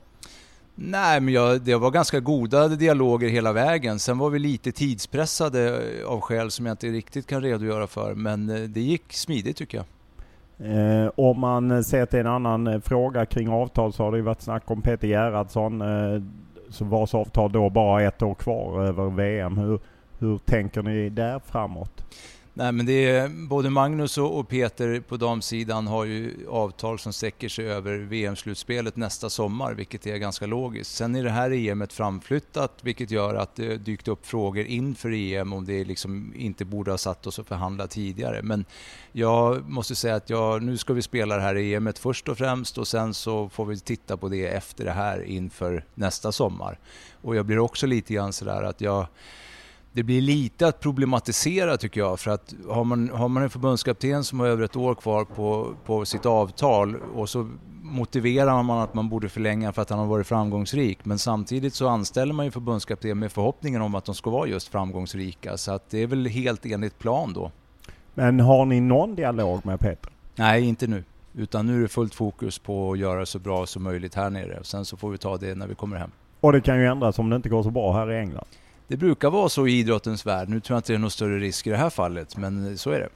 Nej, men jag, det var ganska goda dialoger hela vägen. Sen var vi lite tidspressade av skäl som jag inte riktigt kan redogöra för. Men eh, det gick smidigt tycker jag. Eh, om man ser till en annan eh, fråga kring avtal så har det ju varit snack om Peter Gerhardsson. Eh, så vars avtal då bara ett år kvar över VM. Hur, hur tänker ni där framåt? Nej, men det är, både Magnus och Peter på damsidan har ju avtal som sträcker sig över VM-slutspelet nästa sommar, vilket är ganska logiskt. Sen är det här EMet framflyttat, vilket gör att det dykt upp frågor inför EM om det liksom inte borde ha satt oss och förhandla tidigare. Men jag måste säga att jag, nu ska vi spela det här EMet först och främst och sen så får vi titta på det efter det här inför nästa sommar. Och jag blir också lite grann sådär att jag det blir lite att problematisera tycker jag för att har man, har man en förbundskapten som har över ett år kvar på, på sitt avtal och så motiverar man att man borde förlänga för att han har varit framgångsrik men samtidigt så anställer man ju förbundskapten med förhoppningen om att de ska vara just framgångsrika så att det är väl helt enligt plan då. Men har ni någon dialog med Peter? Nej, inte nu. Utan nu är det fullt fokus på att göra så bra som möjligt här nere. Sen så får vi ta det när vi kommer hem. Och det kan ju ändras om det inte går så bra här i England. Det brukar vara så i idrottens värld. Nu tror jag inte det är någon större risk i det här fallet, men så är det.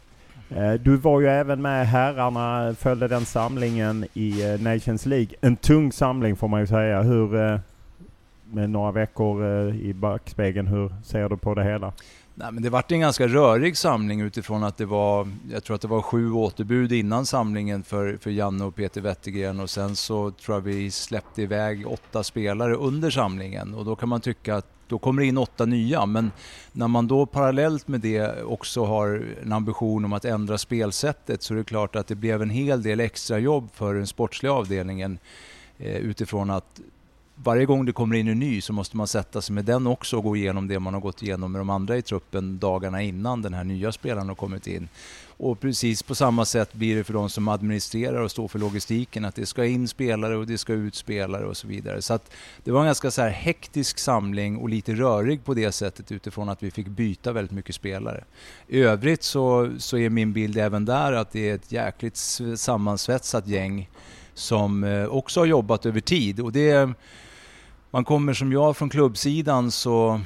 Eh, du var ju även med herrarna, följde den samlingen i eh, Nations League. En tung samling får man ju säga. Hur, eh, med några veckor i backspegeln, hur ser du på det hela? Nej, men det vart en ganska rörig samling utifrån att det var, jag tror att det var sju återbud innan samlingen för, för Janne och Peter Wettergren och sen så tror jag vi släppte iväg åtta spelare under samlingen och då kan man tycka att då kommer det in åtta nya. Men när man då parallellt med det också har en ambition om att ändra spelsättet så är det klart att det blev en hel del extra jobb för den sportsliga avdelningen eh, utifrån att varje gång det kommer in en ny så måste man sätta sig med den också och gå igenom det man har gått igenom med de andra i truppen dagarna innan den här nya spelaren har kommit in. Och precis på samma sätt blir det för de som administrerar och står för logistiken, att det ska in spelare och det ska ut spelare och så vidare. Så att det var en ganska så här hektisk samling och lite rörig på det sättet utifrån att vi fick byta väldigt mycket spelare. I övrigt så, så är min bild även där att det är ett jäkligt sammansvetsat gäng som eh, också har jobbat över tid. Och det, man kommer som jag från klubbsidan så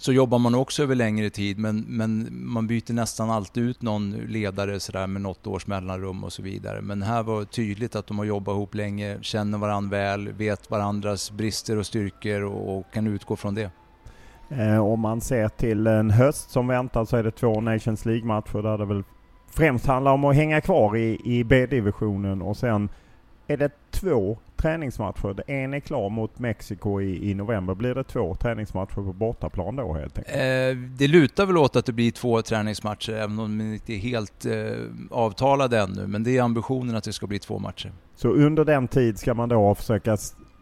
så jobbar man också över längre tid men, men man byter nästan alltid ut någon ledare sådär med något års mellanrum och så vidare. Men här var det tydligt att de har jobbat ihop länge, känner varandra väl, vet varandras brister och styrkor och, och kan utgå från det. Eh, om man ser till en höst som väntar så är det två Nations League-matcher där det väl främst handlar om att hänga kvar i, i B-divisionen och sen är det två träningsmatcher. En är klar mot Mexiko i, i november. Blir det två träningsmatcher på bortaplan då helt enkelt? Eh, det lutar väl åt att det blir två träningsmatcher även om de inte är helt eh, avtalade ännu. Men det är ambitionen att det ska bli två matcher. Så under den tid ska man då försöka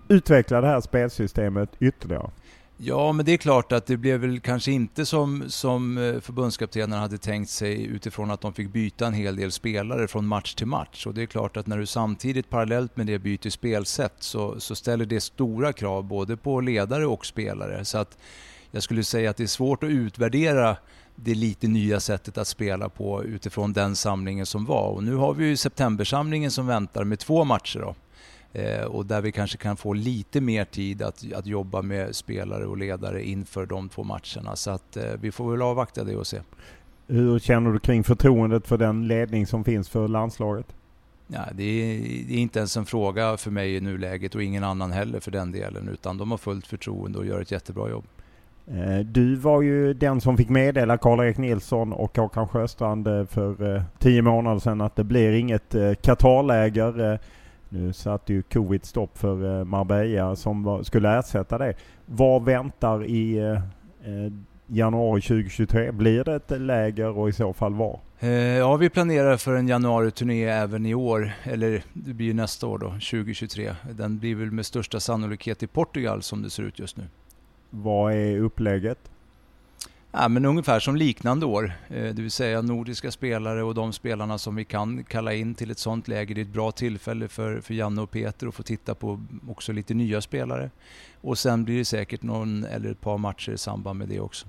utveckla det här spelsystemet ytterligare? Ja, men det är klart att det blev väl kanske inte som, som eh, förbundskaptenen förbundskaptenerna hade tänkt sig utifrån att de fick byta en hel del spelare från match till match. Och det är klart att när du samtidigt parallellt med det byter spelsätt så, så ställer det stora krav både på ledare och spelare. Så att jag skulle säga att det är svårt att utvärdera det lite nya sättet att spela på utifrån den samlingen som var. Och nu har vi ju septembersamlingen som väntar med två matcher. Då. Eh, och där vi kanske kan få lite mer tid att, att jobba med spelare och ledare inför de två matcherna. Så att eh, vi får väl avvakta det och se. Hur känner du kring förtroendet för den ledning som finns för landslaget? Ja, det, är, det är inte ens en fråga för mig i nuläget och ingen annan heller för den delen. Utan de har fullt förtroende och gör ett jättebra jobb. Eh, du var ju den som fick meddela Karl-Erik Nilsson och Håkan Sjöstrand för tio månader sedan att det blir inget Qatarläger. Nu satte ju covid stopp för eh, Marbella som skulle ersätta det. Vad väntar i eh, eh, januari 2023? Blir det ett läger och i så fall var? Ja, vi planerar för en januari-turné även i år, eller det blir nästa år då, 2023. Den blir väl med största sannolikhet i Portugal som det ser ut just nu. Vad är upplägget? Ja, men ungefär som liknande år, eh, det vill säga nordiska spelare och de spelarna som vi kan kalla in till ett sånt läge. Det är ett bra tillfälle för, för Janne och Peter att få titta på också lite nya spelare. Och sen blir det säkert någon eller ett par matcher i samband med det också.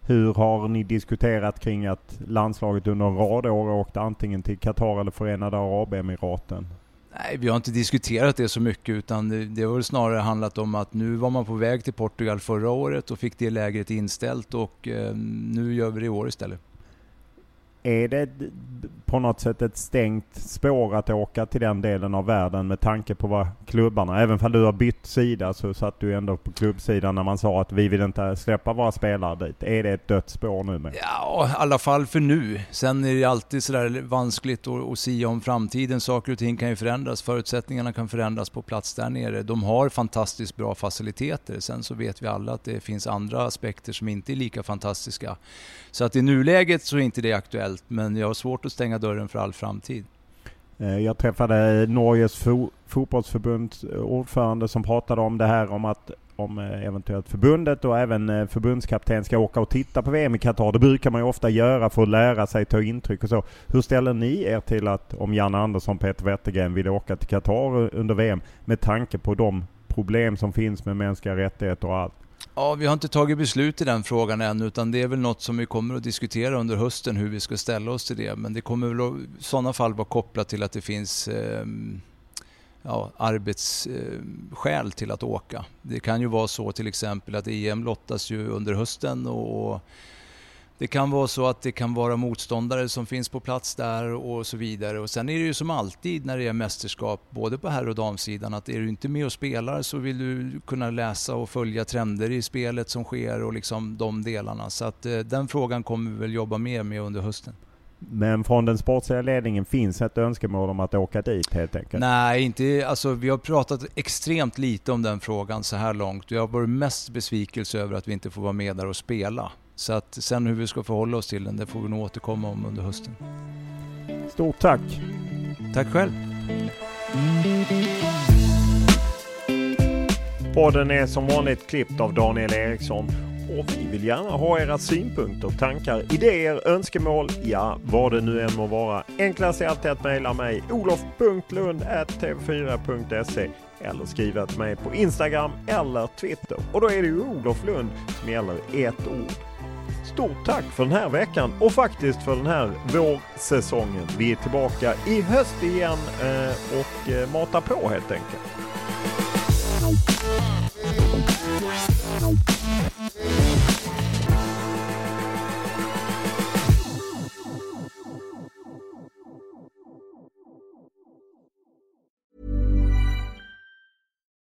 Hur har ni diskuterat kring att landslaget under en rad år åkte antingen till Qatar eller Förenade Arabemiraten? Nej, vi har inte diskuterat det så mycket utan det, det har snarare handlat om att nu var man på väg till Portugal förra året och fick det lägret inställt och eh, nu gör vi det i år istället. Är det på något sätt ett stängt spår att åka till den delen av världen med tanke på vad klubbarna, även om du har bytt sida så satt du ändå på klubbsidan när man sa att vi vill inte släppa våra spelare dit. Är det ett dött spår nu? Med? Ja, i alla fall för nu. Sen är det alltid sådär vanskligt att, att sia om framtiden. Saker och ting kan ju förändras. Förutsättningarna kan förändras på plats där nere. De har fantastiskt bra faciliteter. Sen så vet vi alla att det finns andra aspekter som inte är lika fantastiska. Så att i nuläget så är inte det aktuellt, men jag har svårt att stänga dörren för all framtid. Eh, jag träffade Norges fo fotbollsförbunds eh, ordförande som pratade om det här om att om eh, eventuellt förbundet och även förbundskapten ska åka och titta på VM i Qatar. Det brukar man ju ofta göra för att lära sig ta intryck och så. Hur ställer ni er till att om Janne Andersson och Peter Wettergren vill åka till Qatar under VM med tanke på de problem som finns med mänskliga rättigheter och allt? Ja, vi har inte tagit beslut i den frågan än utan det är väl något som vi kommer att diskutera under hösten hur vi ska ställa oss till det. Men det kommer väl i sådana fall vara kopplat till att det finns eh, ja, arbetsskäl eh, till att åka. Det kan ju vara så till exempel att EM lottas ju under hösten och det kan vara så att det kan vara motståndare som finns på plats där och så vidare. Och sen är det ju som alltid när det är mästerskap, både på herr och damsidan, att är du inte med och spelar så vill du kunna läsa och följa trender i spelet som sker och liksom de delarna. Så att eh, den frågan kommer vi väl jobba mer med under hösten. Men från den sportsliga ledningen finns ett önskemål om att åka dit helt enkelt? Nej, inte, alltså, vi har pratat extremt lite om den frågan så här långt. Jag har varit mest besvikelse över att vi inte får vara med där och spela. Så att sen hur vi ska förhålla oss till den, det får vi nog återkomma om under hösten. Stort tack! Tack själv! Podden är som vanligt klippt av Daniel Eriksson och vi vill gärna ha era synpunkter, tankar, idéer, önskemål, ja vad det nu än må vara. Enklast är alltid att mejla mig olof.lund.tv4.se eller skriva till mig på Instagram eller Twitter. Och då är det ju Olof Lund som gäller ett ord. Stort tack för den här veckan och faktiskt för den här vårsäsongen. Vi är tillbaka i höst igen eh, och eh, matar på helt enkelt.